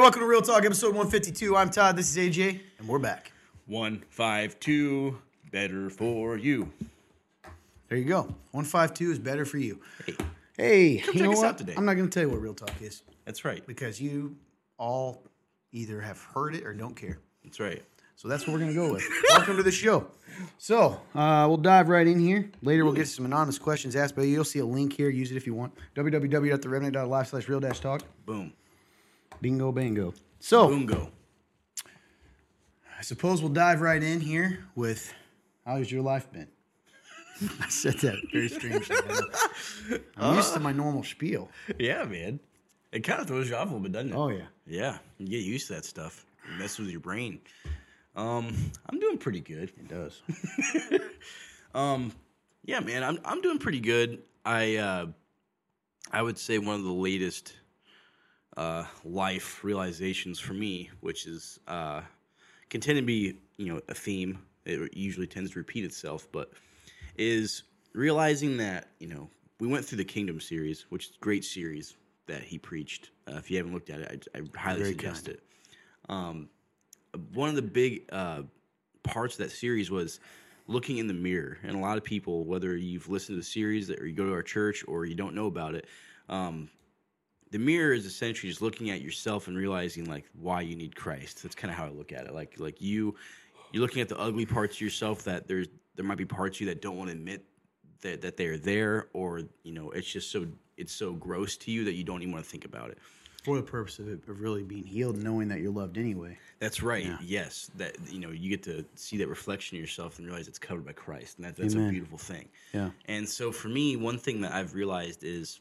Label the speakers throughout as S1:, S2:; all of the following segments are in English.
S1: welcome to Real Talk, episode 152. I'm Todd, this is AJ, and we're back.
S2: One five two, better for you.
S1: There you go. 152 is better for you.
S2: Hey,
S1: Hey,
S2: Come
S1: you
S2: check
S1: know
S2: us
S1: what?
S2: out today.
S1: I'm not going to tell you what Real Talk is
S2: that's right.
S1: because you all either have heard it or don't care.
S2: That's right.
S1: So that's what we're going to go with. welcome to the show. So uh, we'll dive right in here. Later, we'll get some anonymous questions asked by you. You'll see a link here. Use it if you want. www.therevenant.live slash real dash talk.
S2: Boom.
S1: Bingo, bango. So
S2: Boom go.
S1: I suppose we'll dive right in here with how's your life been? I said that very strangely. I'm used to my normal spiel.
S2: Yeah, man. It kind of throws you off a little bit, doesn't it?
S1: Oh yeah.
S2: Yeah. You get used to that stuff. It messes with your brain. Um, I'm doing pretty good.
S1: It does.
S2: um, Yeah, man, I'm I'm doing pretty good. I uh, I would say one of the latest uh, life realizations for me, which is uh, can tend to be you know a theme. It usually tends to repeat itself, but is realizing that you know we went through the Kingdom series, which is a great series that he preached. Uh, if you haven't looked at it, I, I highly
S1: Very
S2: suggest
S1: kind.
S2: it. Um, one of the big uh, parts of that series was looking in the mirror. And a lot of people, whether you've listened to the series or you go to our church or you don't know about it, um, the mirror is essentially just looking at yourself and realizing like why you need Christ. That's kind of how I look at it. Like like you, you're looking at the ugly parts of yourself that there's there might be parts of you that don't want to admit that that they're there, or you know it's just so it's so gross to you that you don't even want to think about it.
S1: For the purpose of it of really being healed, knowing that you're loved anyway.
S2: That's right. Yes, that you know you get to see that reflection of yourself and realize it's covered by Christ, and that, that's
S1: Amen.
S2: a beautiful thing.
S1: Yeah.
S2: And so for me, one thing that I've realized is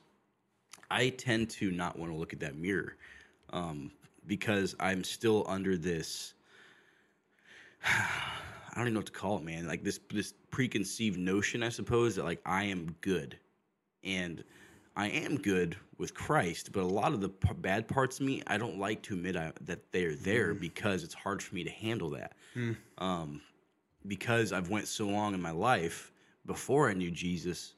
S2: I tend to not want to look at that mirror um, because I'm still under this. I don't even know what to call it, man. Like this this preconceived notion, I suppose, that like I am good, and I am good with Christ. But a lot of the p- bad parts of me, I don't like to admit I, that they're there because it's hard for me to handle that. Um, because I've went so long in my life before I knew Jesus,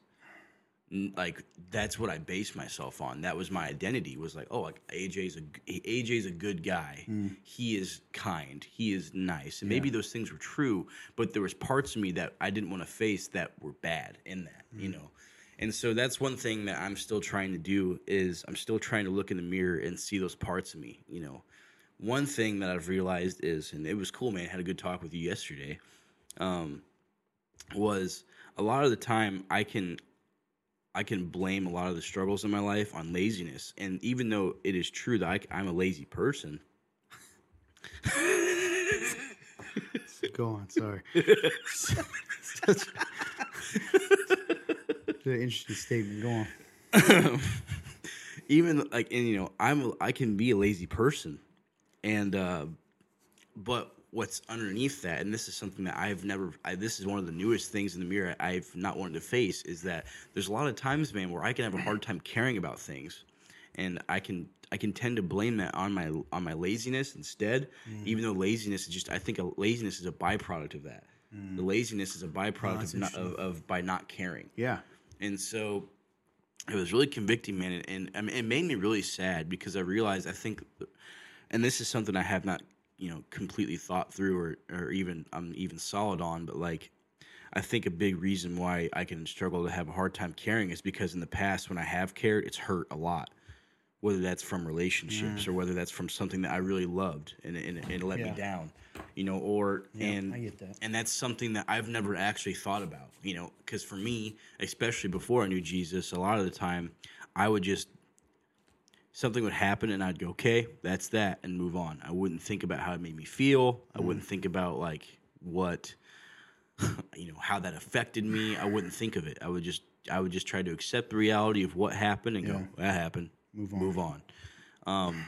S2: like that's what I based myself on. That was my identity. Was like, oh, like AJ's a AJ's a good guy. He is kind. He is nice. And maybe those things were true, but there was parts of me that I didn't want to face that were bad in that. You know. And so that's one thing that I'm still trying to do is I'm still trying to look in the mirror and see those parts of me. You know, one thing that I've realized is, and it was cool, man. I had a good talk with you yesterday. Um, was a lot of the time I can I can blame a lot of the struggles in my life on laziness, and even though it is true that I, I'm a lazy person,
S1: Go on. Sorry. Such- an interesting statement. Go on.
S2: even like and you know I'm I can be a lazy person, and uh, but what's underneath that, and this is something that I've never. I, this is one of the newest things in the mirror I've not wanted to face is that there's a lot of times, man, where I can have a hard time caring about things, and I can I can tend to blame that on my on my laziness instead, mm. even though laziness is just I think a, laziness is a byproduct of that. Mm. The laziness is a byproduct
S1: that's
S2: of, not, of, of by not caring.
S1: Yeah.
S2: And so it was really convicting, man. And, and I mean, it made me really sad because I realized I think, and this is something I have not, you know, completely thought through or, or even I'm even solid on, but like, I think a big reason why I can struggle to have a hard time caring is because in the past when I have cared, it's hurt a lot. Whether that's from relationships mm. or whether that's from something that I really loved and, and, and it let
S1: Yeah.
S2: me down, you know, or and
S1: I get that.
S2: and that's something that I've never actually thought about, you know, because for me, especially before I knew Jesus, a lot of the time I would just something would happen and I'd go, okay, that's that, and move on. I wouldn't think about how it made me feel. I wouldn't think about like what, you know, how that affected me. I wouldn't think of it. I would just, I would just try to accept the reality of what happened and go, that happened,
S1: Move on.
S2: move on. Um,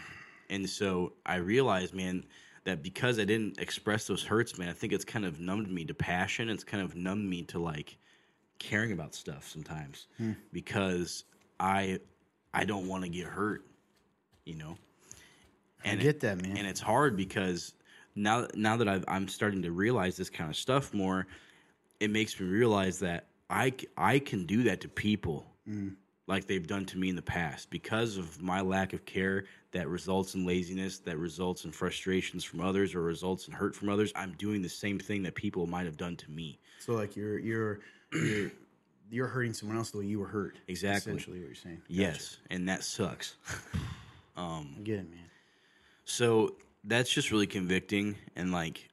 S2: and so I realized, man, that because I didn't express those hurts, man, I think it's kind of numbed me to passion. It's kind of numbed me to like caring about stuff sometimes
S1: Hmm.
S2: because I I don't want to get hurt, you know.
S1: I get that, man.
S2: And it's hard because now now that I've, I'm starting to realize this kind of stuff more, it makes me realize that I I can do that to people,
S1: Mm.
S2: like they've done to me in the past because of my lack of care that results in laziness that results in frustrations from others or results in hurt from others i'm doing the same thing that people might have done to me
S1: So like you're you're you're you're hurting someone else the way you were hurt.
S2: Exactly.
S1: Essentially, what you're saying.
S2: yes and that sucks
S1: I get it, man.
S2: So that's just really convicting and like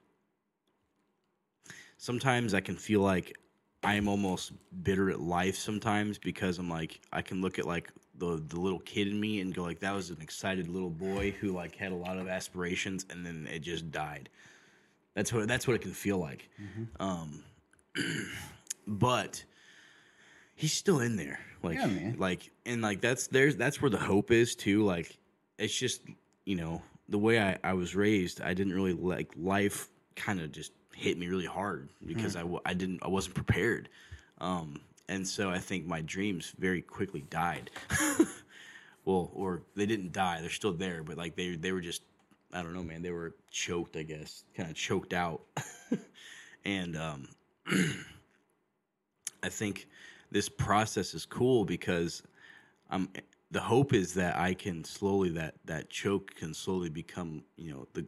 S2: sometimes I can feel like I'm almost bitter at life sometimes because I'm like I can look at like the the little kid in me and go like that was an excited little boy who like had a lot of aspirations and then it just died. That's what that's what it can feel like. Um but he's still in there. Like
S1: Yeah, man.
S2: like and like that's there's that's where the hope is too. Like it's just you know the way I, I was raised, I didn't really like life. Kind of just hit me really hard because I, w- I didn't I wasn't prepared, um, and so I think my dreams very quickly died. well, or they didn't die; they're still there, but like they they were just I don't know, man. They were choked, I guess, kind of choked out, and um, I think this process is cool because I'm the hope is that I can slowly that that choke can slowly become you know the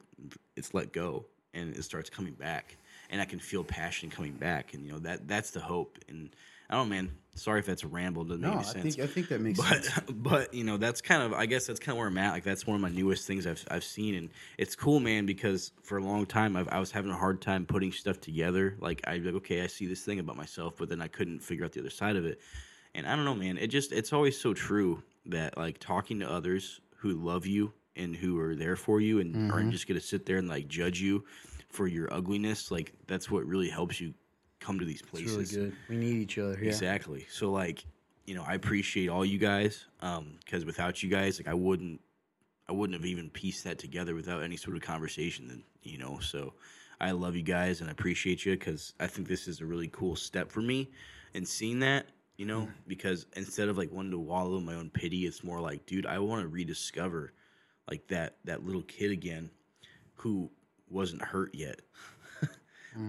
S2: it's let go and it starts coming back and I can feel passion coming back and you know that that's the hope and I don't know man sorry if that's a ramble doesn't
S1: No,
S2: make
S1: I
S2: any sense
S1: think I think that makes
S2: but
S1: sense.
S2: but you know that's kind of I guess that's kind of where I'm at. Like that's one of my newest things I've I've seen, and it's cool, man. Because for a long time I've, I was having a hard time putting stuff together. Like I like okay, I see this thing about myself, but then I couldn't figure out the other side of it. And I don't know, man. It just it's always so true that like talking to others who love you and who are there for you and
S1: Mm-hmm.
S2: aren't just gonna sit there and like judge you for your ugliness. Like that's what really helps you come to these
S1: It's
S2: places.
S1: really good. We need each other. Yeah.
S2: Exactly. So like, you know, I appreciate all you guys um cuz without you guys like I wouldn't I wouldn't have even pieced that together without any sort of conversation then, you know. So I love you guys and I appreciate you cuz I think this is a really cool step for me and seeing that, you know, because instead of like wanting to wallow in my own pity, it's more like, dude, I want to rediscover like that that little kid again who wasn't hurt yet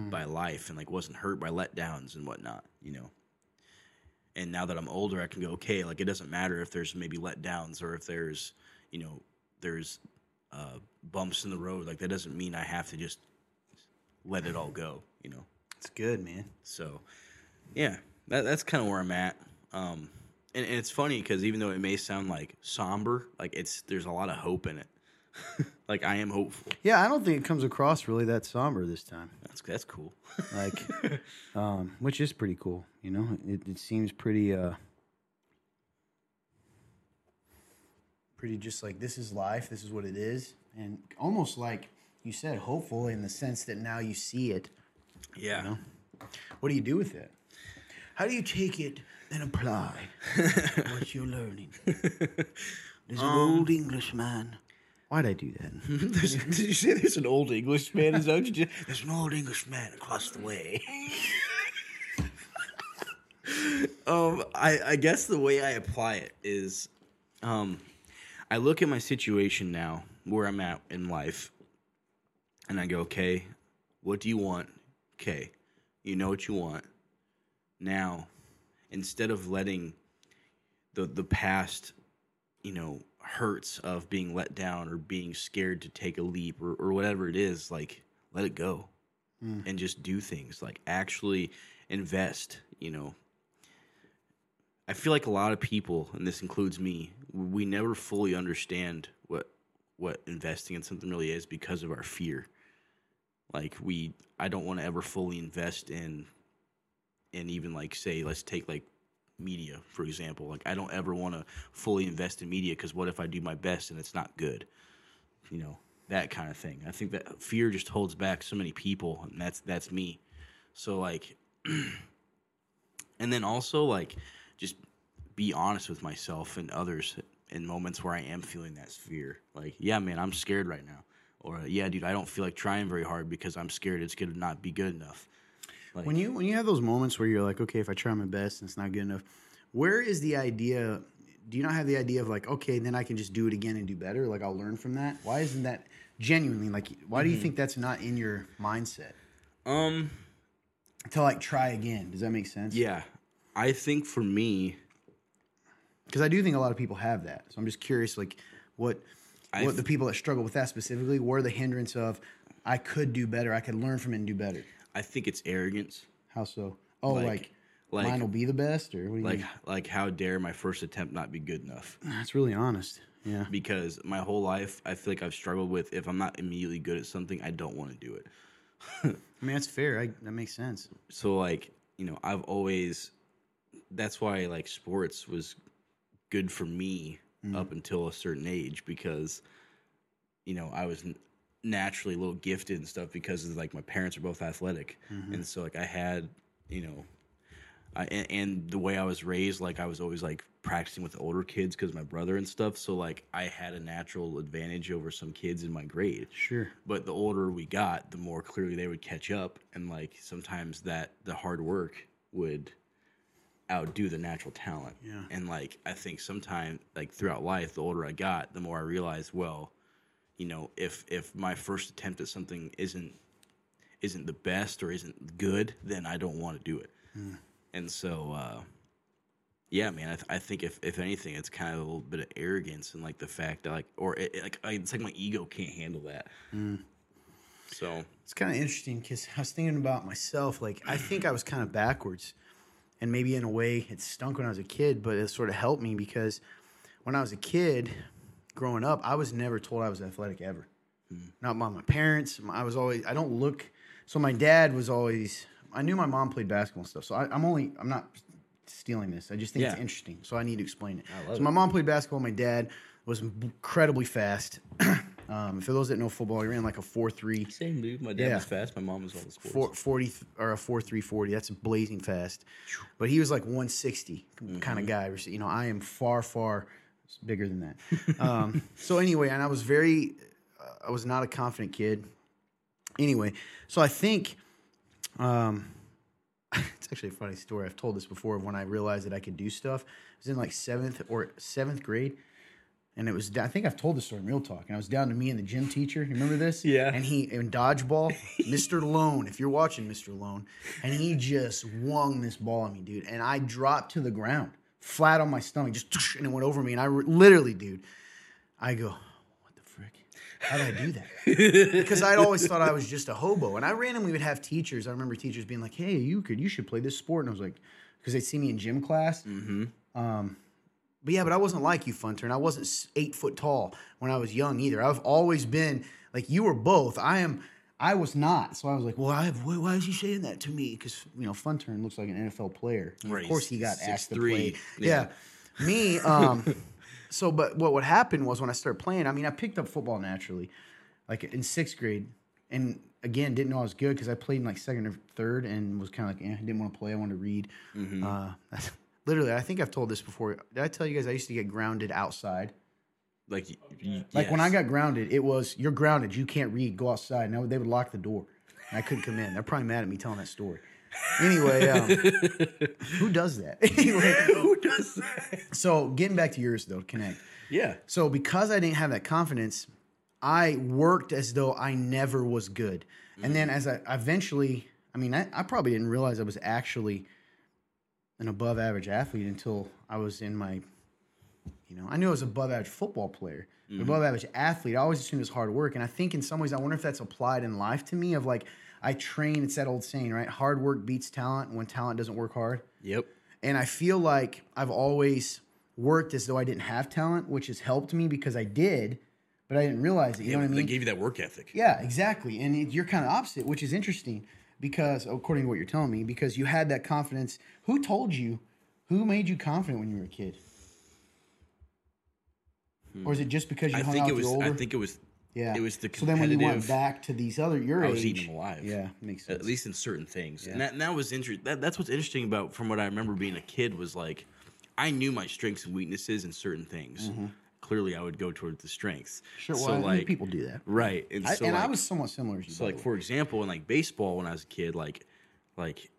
S2: by life and like wasn't hurt by letdowns and whatnot, you know. And now that I'm older, I can go, okay, like it doesn't matter if there's maybe letdowns or if there's, you know, there's uh, bumps in the road. Like that doesn't mean I have to just let it all go, you know.
S1: It's good, man.
S2: So, yeah, that, that's kind of where I'm at. Um, and, and it's funny because even though it may sound like somber, like it's there's a lot of hope in it. like I am hopeful.
S1: Yeah, I don't think it comes across really that somber this time.
S2: That's that's cool.
S1: Like, um, which is pretty cool. You know, it, it seems pretty, uh, pretty just like this is life. This is what it is, and almost like you said, hopeful in the sense that now you see it.
S2: yeah.
S1: What do you do with it? How do you take it and apply what you're learning? There's an old Englishman. Why'd I do that?
S2: Did you say there's an old English man? Is that what you just? There's an old English man across the way. um, I, I guess the way I apply it is, um, I look at my situation now, where I'm at in life, and I go, okay, what do you want? Okay, you know what you want. Now, instead of letting the the past you know hurts of being let down or being scared to take a leap or, or whatever it is like let it go hmm. and just do things like actually invest you know. I feel like a lot of people and this includes me we never fully understand what what investing in something really is because of our fear. Like we i don't want to ever fully invest in and even like say let's take like media for example. Like i don't ever want to fully invest in media because what if i do my best and it's not good? You know that kind of thing. I think that fear just holds back so many people and that's that's me. So like and then also like just be honest with myself and others in moments where i am feeling that fear. Like yeah man i'm scared right now. Or yeah dude i don't feel like trying very hard because i'm scared it's going to not be good enough
S1: When you when you have those moments where you're like, okay, if I try my best and it's not good enough, where is the idea? Do you not have the idea of like, okay, then I can just do it again and do better? Like I'll learn from that. Why isn't that genuinely like? Why do you think that's not in your mindset
S2: um
S1: to like try again? Does that make sense?
S2: Yeah, I think for me,
S1: because I do think a lot of people have that. So I'm just curious, like what
S2: I
S1: what the people that struggle with that specifically, were the hindrance of I could do better, I could learn from it and do better.
S2: I think it's arrogance.
S1: How so? Oh, like,
S2: Like- like-
S1: mine will be the best, or what do you
S2: Like
S1: mean?
S2: like how dare my first attempt not be good enough?
S1: That's really honest. Yeah.
S2: Because my whole life I feel like I've struggled with if I'm not immediately good at something, I don't want to do it.
S1: I mean, that's fair. I, that makes sense.
S2: so like you know i've always that's why like sports was good for me mm. up until a certain age because you know i was naturally a little gifted and stuff because of like my parents are both athletic. Mm-hmm. And so like i had you know I, and, and the way i was raised like i was always like practicing with older kids because my brother and stuff. So like i had a natural advantage over some kids in my grade.
S1: Sure.
S2: but the older we got the more clearly they would catch up. And like sometimes that the hard work would outdo the natural talent.
S1: Yeah.
S2: and like i think sometimes like throughout life the older i got the more i realized well you know if if my first attempt at something isn't isn't the best or isn't good then i don't want to do it and so uh yeah man I, th- I think if if anything it's kind of a little bit of arrogance and like the fact that like or it, it- like I- it's like my ego can't handle that so
S1: It's kind of interesting because I was thinking about myself. Like, I think I was kind of backwards. And maybe in a way it stunk when I was a kid, but it sort of helped me because when I was a kid growing up, I was never told I was athletic ever. Not by my parents. I was always, I don't look. So my dad was always, I knew my mom played basketball and stuff. So I, I'm only, I'm not stealing this. I just think it's interesting. So I need to explain it. so my mom played basketball. My dad was incredibly fast. um, for those that know football, he ran like a 4 3.
S2: same dude my dad
S1: Yeah.
S2: was fast my mom was all the sports
S1: Four, 40 th- or a 4 3 40 that's blazing fast but he was like 160 kind of guy you know i am far far bigger than that um, so anyway and i was very uh, i was not a confident kid anyway so i think um, it's actually a funny story i've told this before of when i realized that i could do stuff i was in like seventh or seventh grade and it was I think I've told this story in real talk. And I was down to me and the gym teacher. You remember this?
S2: Yeah.
S1: And he in dodgeball, Mr. Lone, if you're watching Mr. Lone, and he just wung this ball at me, dude. And I dropped to the ground, flat on my stomach, just and it went over me. And I re- literally, dude, I go, what the frick? How did I do that? because I'd always thought I was just a hobo. And I randomly would have teachers. I remember teachers being like, "Hey, you could, you should play this sport." And I was like, because they'd see me in gym class. Um, but yeah, but I wasn't like you, Funturn. I wasn't eight foot tall when I was young either. I've always been like you were both. I am. I was not. So I was like, well, I have, why, why is he saying that to me? Because you know, Funturn looks like an NFL player.
S2: Right,
S1: Of course, he got
S2: he's
S1: asked to play. Yeah.
S2: yeah.
S1: Me. Um. so, but what would happen was when I started playing. I mean, I picked up football naturally, like in sixth grade, and again didn't know I was good because I played in like second or third and was kind of like, eh, I didn't want to play. I wanted to read. Uh, literally, I think I've told this before. Did I tell you guys I used to get grounded outside?
S2: Like y- y-
S1: Like when I got grounded, it was you're grounded. You can't read. Go outside. Now they would lock the door. And I couldn't come in. They're probably mad at me telling that story. Anyway, um, who does that? anyway,
S2: who does that
S1: so getting back to yours though, connect.
S2: yeah
S1: So because I didn't have that confidence, I worked as though I never was good. And then as I eventually, I mean, I, I probably didn't realize I was actually an above average athlete until I was in my, you know, I knew I was above average football player. But Above average athlete, I always assumed it was hard work. And I think in some ways, I wonder if that's applied in life to me of like, I train, it's that old saying, right? Hard work beats talent when talent doesn't work hard.
S2: yep
S1: And I feel like I've always worked as though I didn't have talent, which has helped me because I did, but I didn't realize it. You know what I mean?
S2: they gave you that work ethic
S1: Yeah, exactly. And it, you're kind of opposite, which is interesting because, according to what you're telling me, because you had that confidence. Who told you? Who made you confident when you were a kid? Or is it just because you
S2: I
S1: hung
S2: think
S1: out
S2: it
S1: with
S2: was
S1: the older?
S2: I think it was
S1: yeah.
S2: it was the
S1: so then when you went
S2: competitive-
S1: back to these other your
S2: I
S1: age,
S2: was eating them alive.
S1: yeah, makes sense.
S2: at least in certain things. And that and that was interesting. That, that's what's interesting about from what I remember being a kid was like I knew my strengths and weaknesses in certain things. Clearly, I would go towards the strengths.
S1: Mm-hmm. sure.
S2: So
S1: Well, I mean,
S2: like
S1: people do that.
S2: right, and
S1: I,
S2: so
S1: and I
S2: like-
S1: was somewhat similar to you.
S2: So
S1: by
S2: like
S1: the way.
S2: for example, in like baseball when I was a kid, like like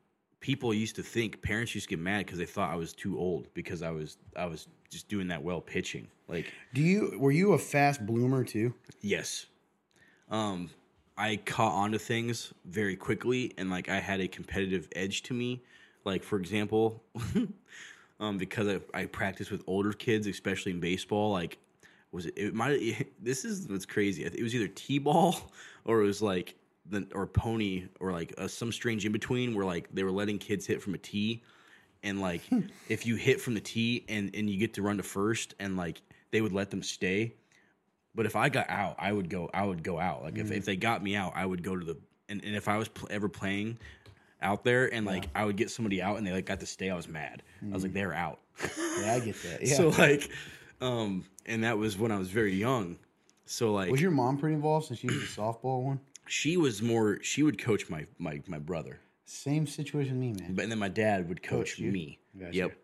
S2: people used to think parents used to get mad because they thought I was too old because I was I was just doing that well pitching. Like
S1: do you were you a fast bloomer too?
S2: yes, um, I caught on to things very quickly and like I had a competitive edge to me. Like for example, um, because I, I practice with older kids, especially in baseball. Like, was it? It might. This is what's crazy. It was either t-ball or it was like the or pony or like uh, some strange in between where like they were letting kids hit from a tee, and like hmm. if you hit from the tee and and you get to run to first, and like they would let them stay. But if I got out, I would go. I would go out. Like if, if mm. they got me out, I would go to the. And, and if I was pl- ever playing out there and like I would get somebody out and they like got to stay, I was mad. I was like, mm. they're out.
S1: Yeah, I get that. Yeah.
S2: So like, um, and that was when I was very young. So like,
S1: was your mom pretty involved since she was the softball one?
S2: she was more. She would coach my my my brother,
S1: Same situation me, man.
S2: but and then my dad would coach
S1: Coach
S2: me.
S1: Gotcha.
S2: Yep.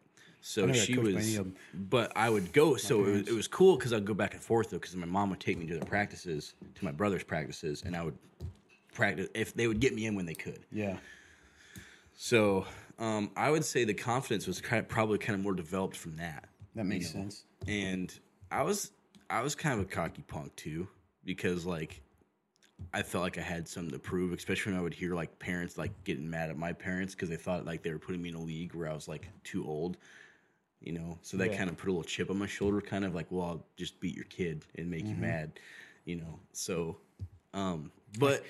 S2: So she was,
S1: any of 'em.
S2: but I would go. So it was, it was cool because I'd go back and forth though, because my mom would take me to the practices, to my brother's practices, and I would practice if they would get me in when they could.
S1: Yeah.
S2: So um, I would say the confidence was kind of, probably kind of more developed from that.
S1: That makes
S2: you know?
S1: sense.
S2: and I was I was kind of a cocky punk too because like I felt like I had something to prove, especially when I would hear like parents like getting mad at my parents because they thought like they were putting me in a league where I was like too old, you know. So that
S1: Yeah.
S2: kind of put a little chip on my shoulder, kind of like, well, I'll just beat your kid and make
S1: Mm-hmm.
S2: you mad, you know. So, um, but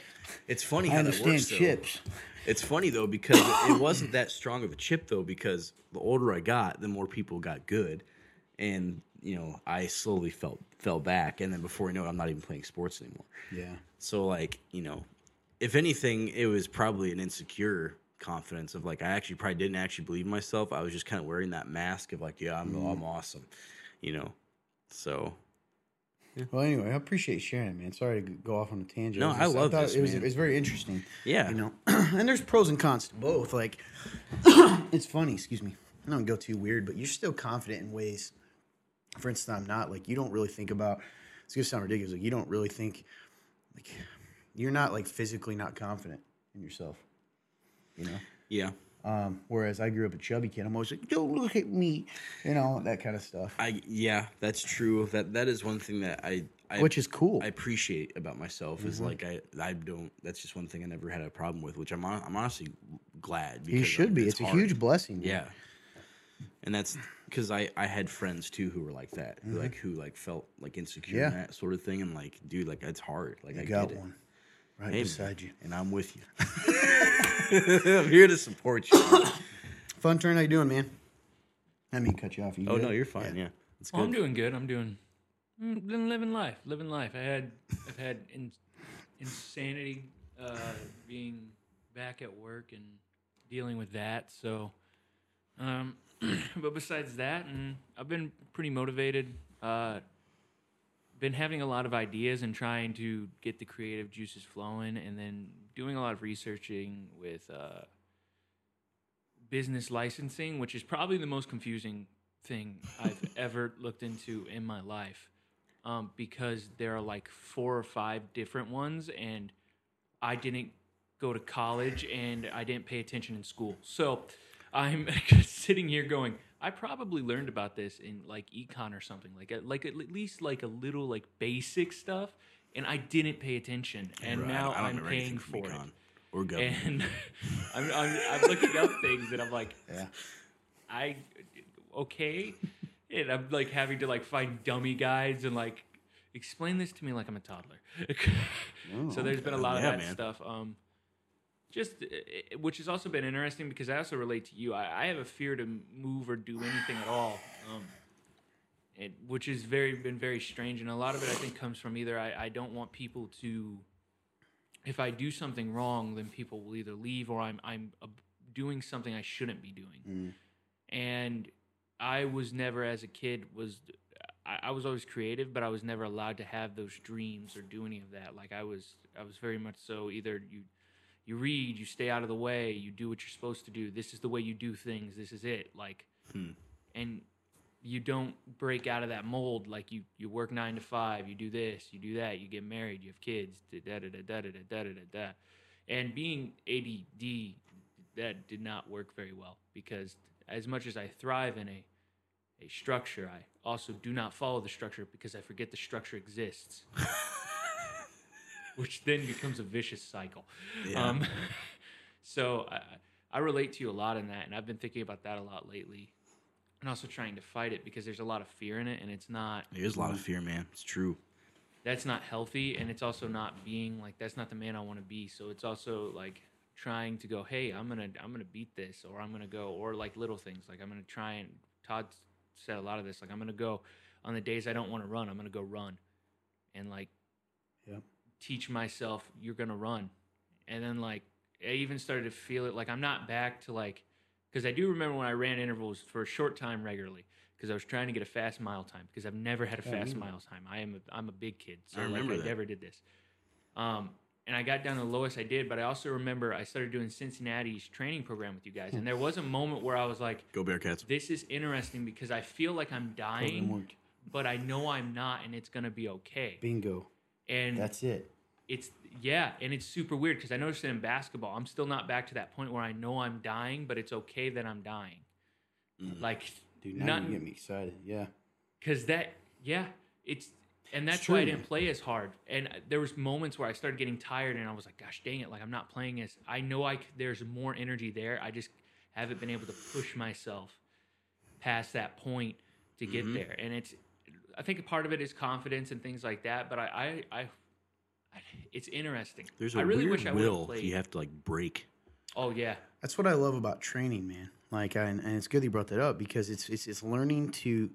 S2: it's funny
S1: I
S2: how that works. though.
S1: chips.
S2: It's funny though because it wasn't that strong of a chip though because the older I got, the more people got good, and you know I slowly felt fell back, and then before I know it, I'm not even playing sports anymore.
S1: Yeah.
S2: So like you know, if anything, it was probably an insecure confidence of like I actually probably didn't actually believe in myself. I was just kind of wearing that mask of like yeah I'm
S1: Mm.
S2: I'm awesome, you know. So
S1: Well, anyway, I appreciate sharing it, man. Sorry to go off on a tangent.
S2: No,
S1: was
S2: I love
S1: thought
S2: this,
S1: It was,
S2: man.
S1: it was very interesting.
S2: yeah,
S1: You know, and there's pros and cons to both. Like, it's funny. Excuse me. I don't go too weird, but you're still confident in ways. For instance, I'm not. Like, you don't really think about. It's gonna sound ridiculous. Like, you don't really think. Like, you're not like physically not confident in yourself. You know.
S2: yeah.
S1: Um, whereas I grew up a chubby kid, I'm always like, "Don't look at me," you know, that kind of stuff,
S2: I yeah that's true. That that is one thing that I I
S1: which is cool.
S2: I appreciate about myself is
S1: Mm-hmm.
S2: like I I don't. That's just one thing I never had a problem with, which I'm I'm honestly glad.
S1: you should
S2: like,
S1: be. It's, a huge blessing. man.
S2: Yeah, and that's because I I had friends too who were like that, who
S1: Mm-hmm.
S2: like who like felt like insecure
S1: Yeah.
S2: and that sort of thing. I'm like, dude, like it's hard. Like I
S1: got
S2: get
S1: one right
S2: it, Hey,
S1: beside you.
S2: and I'm with you. I'm here to support you.
S1: Fun turn. How you doing, man? I mean, cut you off. You
S2: oh
S1: good?
S2: no, you're fine. Yeah, it's
S3: Oh, I'm doing good. I'm doing, mm, been living life, living life. I had, I've had in, insanity, uh, being back at work and dealing with that. So, um, but besides that, and I've been pretty motivated. Uh, been having a lot of ideas and trying to get the creative juices flowing, and then doing a lot of researching with. Uh, business licensing, which is probably the most confusing thing I've ever looked into in my life, um, because there are like four or five different ones, and I didn't go to college and I didn't pay attention in school. So I'm sitting here going, I probably learned about this in like econ or something, like a, like at least like a little like basic stuff, and I didn't pay attention, and
S2: Right,
S3: now I'm paying for it
S2: econ or go.
S3: and I'm, I'm, I'm looking up things and I'm like,
S1: Yeah.
S3: I okay, and I'm like having to like find dummy guides and like explain this to me like I'm a toddler. so there's been a lot of that
S2: man.
S3: stuff. Um, just uh, uh, which has also been interesting because I also relate to you. I, I have a fear to move or do anything at all. Um, it, which has very been very strange, and a lot of it I think comes from either I, I don't want people to if I do something wrong, then people will either leave or I'm I'm uh, doing something I shouldn't be doing. And I was never, as a kid, was I, I was always creative, but I was never allowed to have those dreams or do any of that. Like I was, I was very much so either you you read, you stay out of the way, you do what you're supposed to do. This is the way you do things. This is it. Like, hmm. and you don't break out of that mold. Like you, you work nine to five, you do this, you do that, you get married, you have kids, da da da da da da da da da. And being ADD, that did not work very well because as much as I thrive in a a structure, I also do not follow the structure because I forget the structure exists. Which then becomes a vicious cycle.
S2: Yeah.
S3: Um, so I, I relate to you a lot in that, and I've been thinking about that a lot lately. and also trying to fight it because there's a lot of fear in it, and it's not
S2: There's a lot of fear, man. It's true.
S3: that's not healthy and it's also not being like that's not the man I want to be. So it's also like trying to go, hey, I'm gonna I'm gonna beat this or I'm gonna go or like little things like I'm gonna try and Todd said a lot of this like I'm gonna go on the days I don't want to run I'm gonna go run and like. Teach myself you're gonna run and then like I even started to feel it like I'm not back to like because I do remember when I ran intervals for a short time regularly because I was trying to get a fast mile time because I've never had a fast mile time. I am a, I'm a big kid, so
S2: I
S3: like I never did this. Um, and I got down to the lowest I did, but I also remember I started doing Cincinnati's training program with you guys, and there was a moment where I was like,
S2: Go Bearcats.
S3: "This is interesting because I feel like I'm dying, but I know I'm not, and it's gonna be okay."
S1: Bingo.
S3: And
S1: That's it.
S3: it's yeah, and it's super weird because I noticed it in basketball. I'm still not back to that point where I know I'm dying, but it's okay that I'm dying. Like,
S1: Dude, now
S3: not
S1: you get me excited. Yeah.
S3: because that yeah, it's and that's why I didn't play as hard. And there was moments where I started getting tired, and I was like, gosh, dang it, like I'm not playing as. I know I there's more energy there. I just haven't been able to push myself past that point to get
S1: Mm-hmm.
S3: there, and it's. I think a part of it is confidence and things like that, but I, I, I, I it's interesting.
S2: There's a
S3: I really
S2: weird
S3: wish I would
S2: will
S3: played.
S2: you have to like break.
S3: Oh yeah,
S1: That's what I love about training, man. Like, I, and it's good you brought that up because it's it's, it's learning to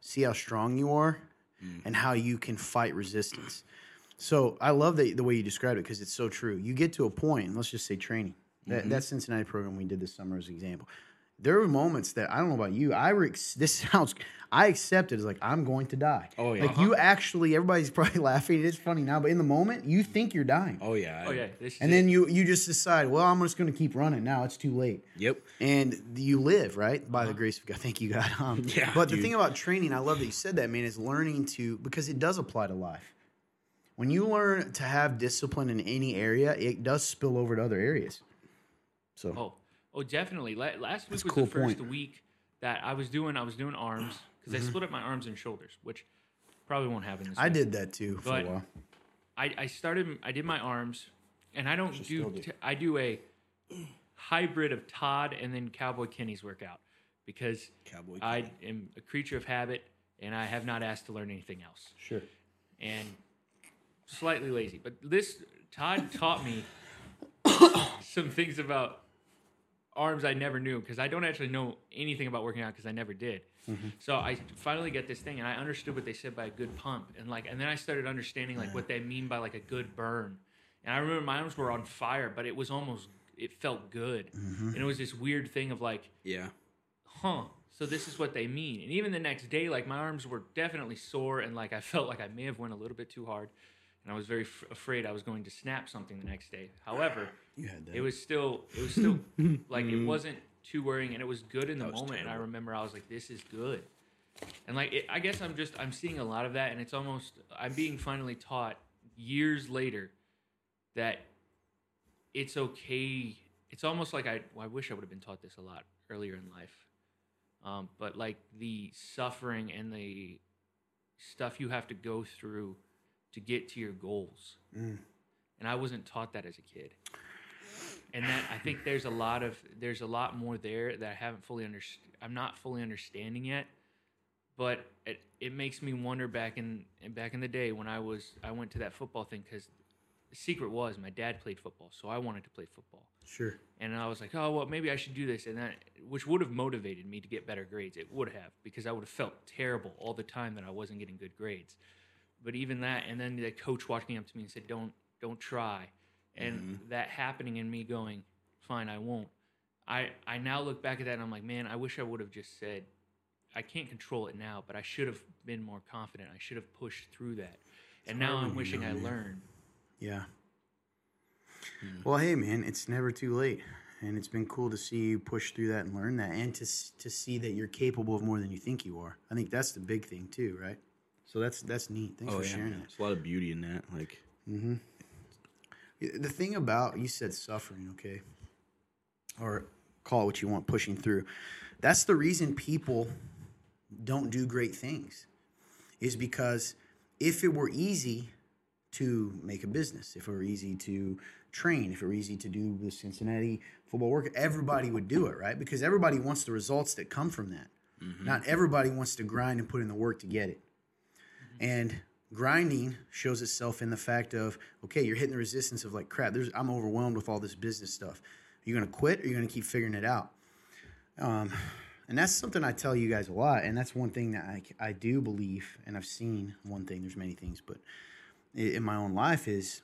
S1: see how strong you are mm. and how you can fight resistance. So I love that the way you described it because it's so true. You get to a point, point, let's just say training. That, mm-hmm. that Cincinnati program we did this summer as an example. There were moments that I don't know about you. I were ex- this sounds. I accepted as like I'm going to die.
S2: Oh, yeah.
S1: Like you actually, everybody's probably laughing. It's funny now, but in the moment, you think you're dying.
S2: Oh yeah.
S3: oh yeah.
S1: And
S3: it.
S1: then you you just decide, well, I'm just going to keep running. Now it's too late,
S2: Yep.
S1: and you live right by the grace of God. Thank you, God. Um,
S2: Yeah,
S1: But the thing about training, I love that you said that, man, is learning to because it does apply to life. When you learn to have discipline in any area, it does spill over to other areas. So
S3: Oh, oh, definitely. La- last week
S1: That's
S3: was
S1: cool
S3: the first
S1: point.
S3: week that I was doing. I was doing arms because I split up my arms and shoulders, which probably won't happen this.
S1: Mm-hmm. I
S3: week.
S1: did that too for
S3: But-
S1: a while.
S3: I, I started. I did my arms, and I don't do.
S1: do.
S3: t- I do a hybrid of Todd and then Cowboy Kenny's workout because
S2: Cowboy
S3: I am a creature of habit, and I have not asked to learn anything else.
S1: Sure.
S3: and slightly lazy. But this Todd taught me some things about arms I never knew because I don't actually know anything about working out because I never did. Mm-hmm. So I finally get this thing and I understood what they said by a good pump and like and then I started understanding like what they mean by like a good burn. And I remember my arms were on fire, but it was almost it felt good. Mm-hmm. And it was this weird thing of like
S2: Yeah.
S3: huh so this is what they mean and even the next day like my arms were definitely sore and like i felt like i may have went a little bit too hard and i was very f- afraid i was going to snap something the next day however
S1: You had that.
S3: it was still it was still like it wasn't too worrying and it was good in the
S2: That was
S3: moment and i
S2: terrible.
S3: remember i was like this is good and like it, i guess i'm just i'm seeing a lot of that and it's almost i'm being finally taught years later that it's okay it's almost like i, well, I wish i would have been taught this a lot earlier in life um, but like the suffering and the stuff you have to go through to get to your goals mm. and i wasn't taught that as a kid and that i think there's a lot of there's a lot more there that i haven't fully understood i'm not fully understanding yet but it, it makes me wonder back in back in the day when i was i went to that football thing because the secret was my dad played football so i wanted to play football
S1: sure.
S3: and I was like, oh well, maybe I should do this, and that which would have motivated me to get better grades. It would have because I would have felt terrible all the time that I wasn't getting good grades. But even that, and then the coach walking up to me and said, "Don't, don't try," and mm-hmm. that happening and me going, "Fine, I won't." I I now look back at that and I'm like, man, I wish I would have just said, I can't control it now, but I should have been more confident. I should have pushed through that. And now I'm wishing I learned.
S1: Yeah. Hmm. Well, hey, man, it's never too late, and it's been cool to see you push through that and learn that, and to to see that you're capable of more than you think you are. I think that's the big thing too, right? So that's that's neat. Thanks
S2: Oh
S1: for
S2: yeah.
S1: sharing that.
S2: There's a lot of beauty in that. Like mm-hmm.
S1: The thing about you said suffering, okay, or call it what you want, pushing through. That's the reason people don't do great things, is because if it were easy to make a business, if it were easy to train, if it were easy to do the Cincinnati football work, everybody would do it, right? Because everybody wants the results that come from that. Not everybody wants to grind and put in the work to get it. And grinding shows itself in the fact of okay, you're hitting the resistance of like crap. There's I'm overwhelmed with all this business stuff. Are you gonna quit or are you gonna keep figuring it out? Um, and that's something I tell you guys a lot, and that's one thing that I, I do believe, and I've seen one thing. There's many things, but in my own life is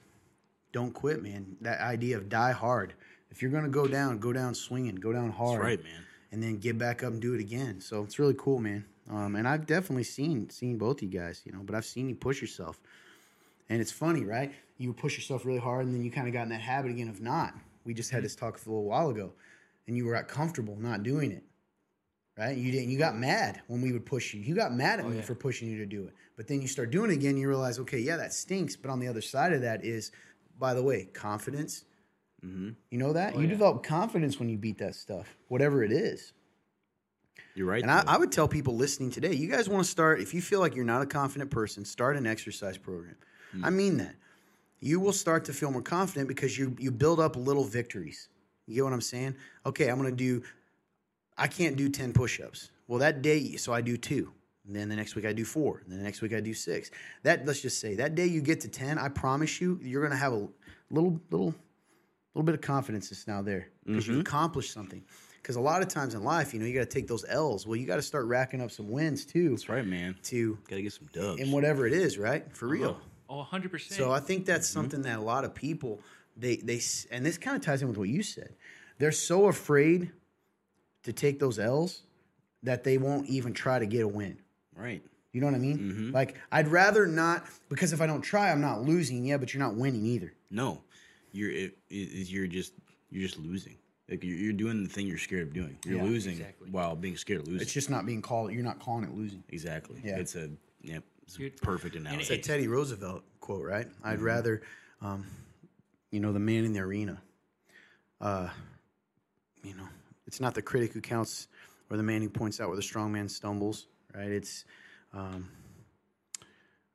S1: don't quit, man. That idea of die hard. If you're gonna go down, go down swinging, go down hard,
S2: That's right, man.
S1: and then get back up and do it again. So it's really cool, man. Um, and I've definitely seen seen both you guys, you know, but I've seen you push yourself, and it's funny, right? You push yourself really hard, and then you kind of got in that habit again of not. We just had this talk a little while ago, and you were comfortable not doing it, right? You didn't. You got mad when we would push you. You got mad at me
S3: yeah.
S1: for pushing you to do it, but then you start doing it again. You realize, okay, yeah, that stinks. But on the other side of that is, by the way, confidence.
S2: Mm-hmm.
S1: You know that you
S3: yeah.
S1: develop confidence when you beat that stuff, whatever it is.
S2: You're right.
S1: And I. I would tell people listening today, you guys want to start, if you feel like you're not a confident person, start an exercise program. Hmm. I mean that. You will start to feel more confident because you you build up little victories. You get what I'm saying? Okay, I'm gonna do I can't do 10 push-ups. Well, that day, so I do two. And then the next week I do four. And then the next week I do six. That let's just say that day you get to 10, I promise you, you're gonna have a little little little bit of confidence is now there because you've mm-hmm. accomplished something. Because a lot of times in life, you know, you got to take those L's. Well, you got to start racking up some wins too.
S2: That's right, man.
S1: To
S2: Gotta get some dubs.
S1: in whatever it is, right? For real. Uh-huh.
S3: Oh, 100%.
S1: So I think that's mm-hmm. something that a lot of people they they and this kind of ties in with what you said. They're so afraid to take those L's that they won't even try to get a win.
S2: right.
S1: You know what I mean? Mm-hmm. Like I'd rather not because if I don't try, I'm not losing. Yeah, but you're not winning either.
S2: No, you're it, it, you're just you're just losing. Like you're, you're doing the thing you're scared of doing. You're
S1: Yeah,
S2: losing
S3: exactly.
S2: while being scared of losing.
S1: It's just not being called. You're not calling it losing.
S2: exactly.
S1: Yeah.
S2: It's a yep. It's a perfect analogy.
S1: It's a Teddy Roosevelt quote, right? I'd
S2: Mm-hmm.
S1: rather, um, you know, the man in the arena. Uh, you know, it's not the critic who counts or the man who points out where the strong man stumbles, right? It's, um,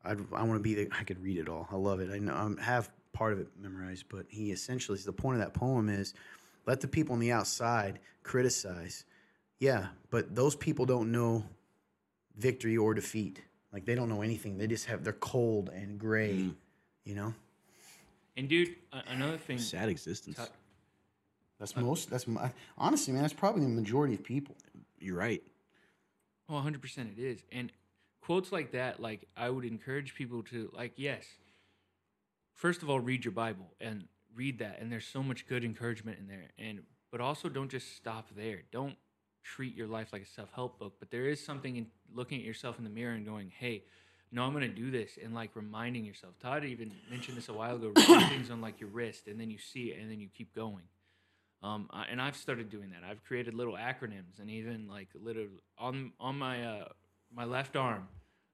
S1: I'd, I want to be the. I could read it all. I love it. I know I have part of it memorized, but he essentially the point of that poem is, let the people on the outside criticize. Yeah, but those people don't know victory or defeat. Like they don't know anything. They just have they're cold and gray.
S2: Mm.
S1: You know,
S3: and dude, another thing.
S2: Sad existence.
S3: Ta-
S1: that's most. That's my, honestly, man. That's probably the majority of people.
S2: You're right.
S3: Oh, 100% it is. And quotes like that, like, I would encourage people to, like, yes, first of all, read your Bible and read that. And there's so much good encouragement in there. And, but also don't just stop there. Don't treat your life like a self help book. But there is something in looking at yourself in the mirror and going, hey, no, I'm going to do this. And like reminding yourself. Todd even mentioned this a while ago, things on like your wrist and then you see it and then you keep going. Um, I- and I've started doing that. I've created little acronyms, and even like little on on my uh, my left arm,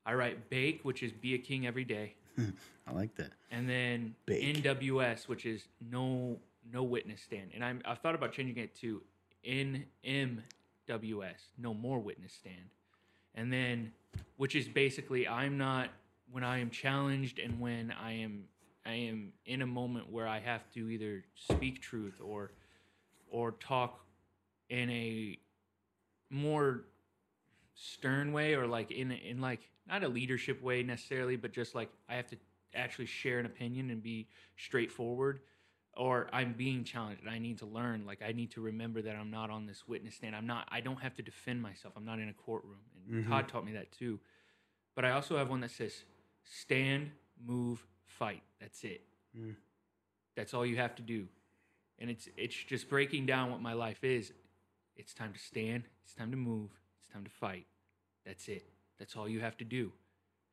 S3: I write bake, which is be a king every day,
S1: I like that.
S3: and then
S1: Bake.
S3: NWS, which is no no witness stand. And I'm I've thought about changing it to NMWS, no more witness stand, and then which is basically I'm not when I am challenged and when I am I am in a moment where I have to either speak truth or or talk in a more stern way or like in in like not a leadership way necessarily but just like I have to actually share an opinion and be straightforward or I'm being challenged and I need to learn. Like I need to remember that I'm not on this witness stand. I'm not I don't have to defend myself. I'm not in a courtroom. And mm-hmm. Todd taught me that too. But I also have one that says stand move fight. That's it. Mm. That's all you have to do. And it's it's just breaking down what my life is. It's time to stand. It's time to move. It's time to fight. That's it that's all you have to do.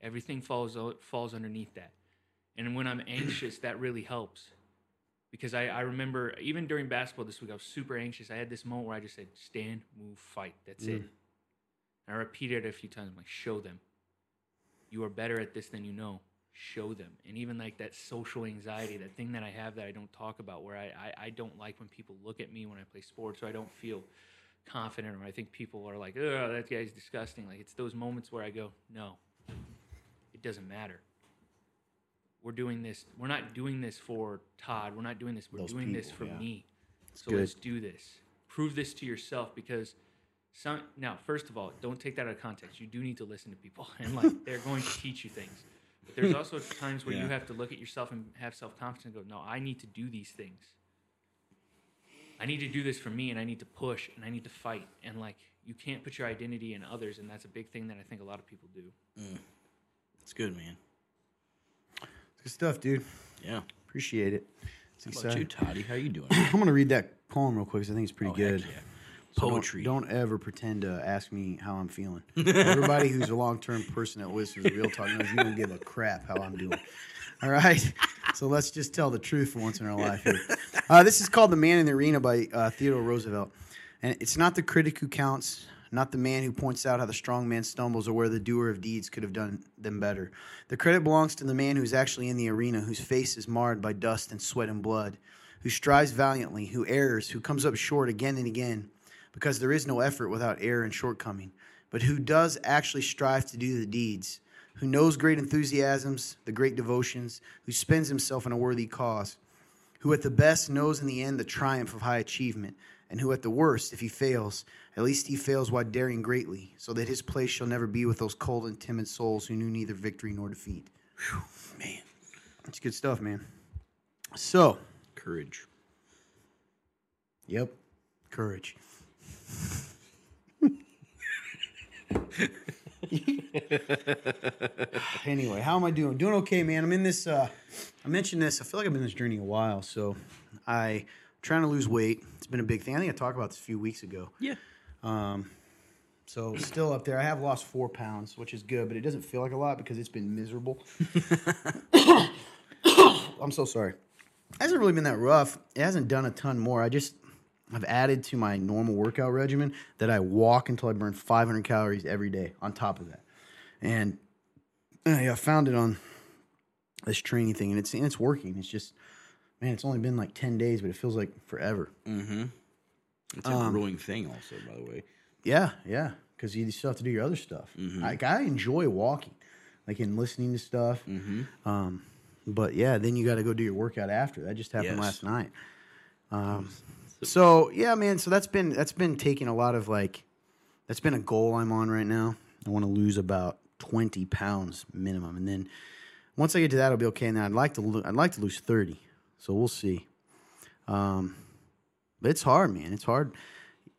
S3: Everything falls falls underneath that. And when i'm anxious that really helps. Because I, I remember even during basketball this week i was super anxious. I had this moment where i just said stand move fight. That's it. Mm. And i repeated it a few times. I'm like show them. You are better at this than you know. Show them. And even like that social anxiety that thing that i have that i don't talk about where i i, I don't like when people look at me when i play sports or i don't feel confident or i think people are like oh that guy's disgusting. Like it's those moments where i go no it doesn't matter. We're doing this we're not doing this for todd. We're not doing this we're
S1: Those
S3: doing this for
S1: yeah.
S3: me. So
S1: good.
S3: let's do this. Prove this to yourself because some now first of all don't take that out of context. You do need to listen to people and like they're going to teach you things. But there's also times where you have to look at yourself and have self-confidence and go no i need to do these things i need to do this for me and i need to push and i need to fight and like you can't put your identity in others and that's a big thing that i think a lot of people do mm.
S2: It's good, man.
S1: It's Good stuff, dude.
S2: Yeah.
S1: Appreciate it. It's
S2: How about you,
S1: exciting.
S2: Toddy? How you doing?
S1: I'm gonna read that poem real quick because I think it's pretty
S2: Oh, heck
S1: good. So don't-
S2: Poetry.
S1: Don't, ever pretend to ask me how I'm feeling. Everybody who's a long term person that listens to Real Talk knows you don't give a crap how I'm doing. All right. So let's just tell the truth for once in our life here. Uh, this is called The Man in the Arena by uh, Theodore Roosevelt. And it's not the critic who counts, not the man who points out how the strong man stumbles or where the doer of deeds could have done them better. The credit belongs to the man who's actually in the arena, whose face is marred by dust and sweat and blood, who strives valiantly, who errs, who comes up short again and again, because there is no effort without error and shortcoming, but who does actually strive to do the deeds, who knows great enthusiasms, the great devotions, who spends himself in a worthy cause, who at the best knows in the end the triumph of high achievement, and who at the worst, if he fails, at least he fails while daring greatly, so that his place shall never be with those cold and timid souls who knew neither victory nor defeat.
S2: man,
S1: That's good stuff, man. So,
S2: courage.
S1: yep, courage. anyway, how am I doing? Doing okay, man. I'm in this. Uh, I mentioned this. I feel like I've been in this journey a while. So, I trying to lose weight. It's been a big thing. I think I talked about this a few weeks ago.
S2: Yeah.
S1: So still up there. I have lost four pounds, which is good, but it doesn't feel like a lot because it's been miserable. I'm so sorry. It hasn't really been that rough. It hasn't done a ton more. I just I've added to my normal workout regimen that I walk until I burn 500 calories every day on top of that. And uh, I found it on this training thing, and it's and it's working. It's just man, it's only been like 10 days, but it feels like forever.
S2: Mm-hmm. It's a growing thing, also, by the way.
S1: Yeah, yeah, because you still have to do your other stuff. Like I enjoy walking, like and listening to stuff. Um, but yeah, then you got to go do your workout after. That just happened
S2: Yes.
S1: last night. Um, so yeah, man. So that's been that's been taking a lot of like, that's been a goal I'm on right now. I want to lose about twenty pounds minimum, and then once I get to that, I'll be okay. And then I'd like to lo- I'd like to lose thirty. So we'll see. Um, but it's hard, man. It's hard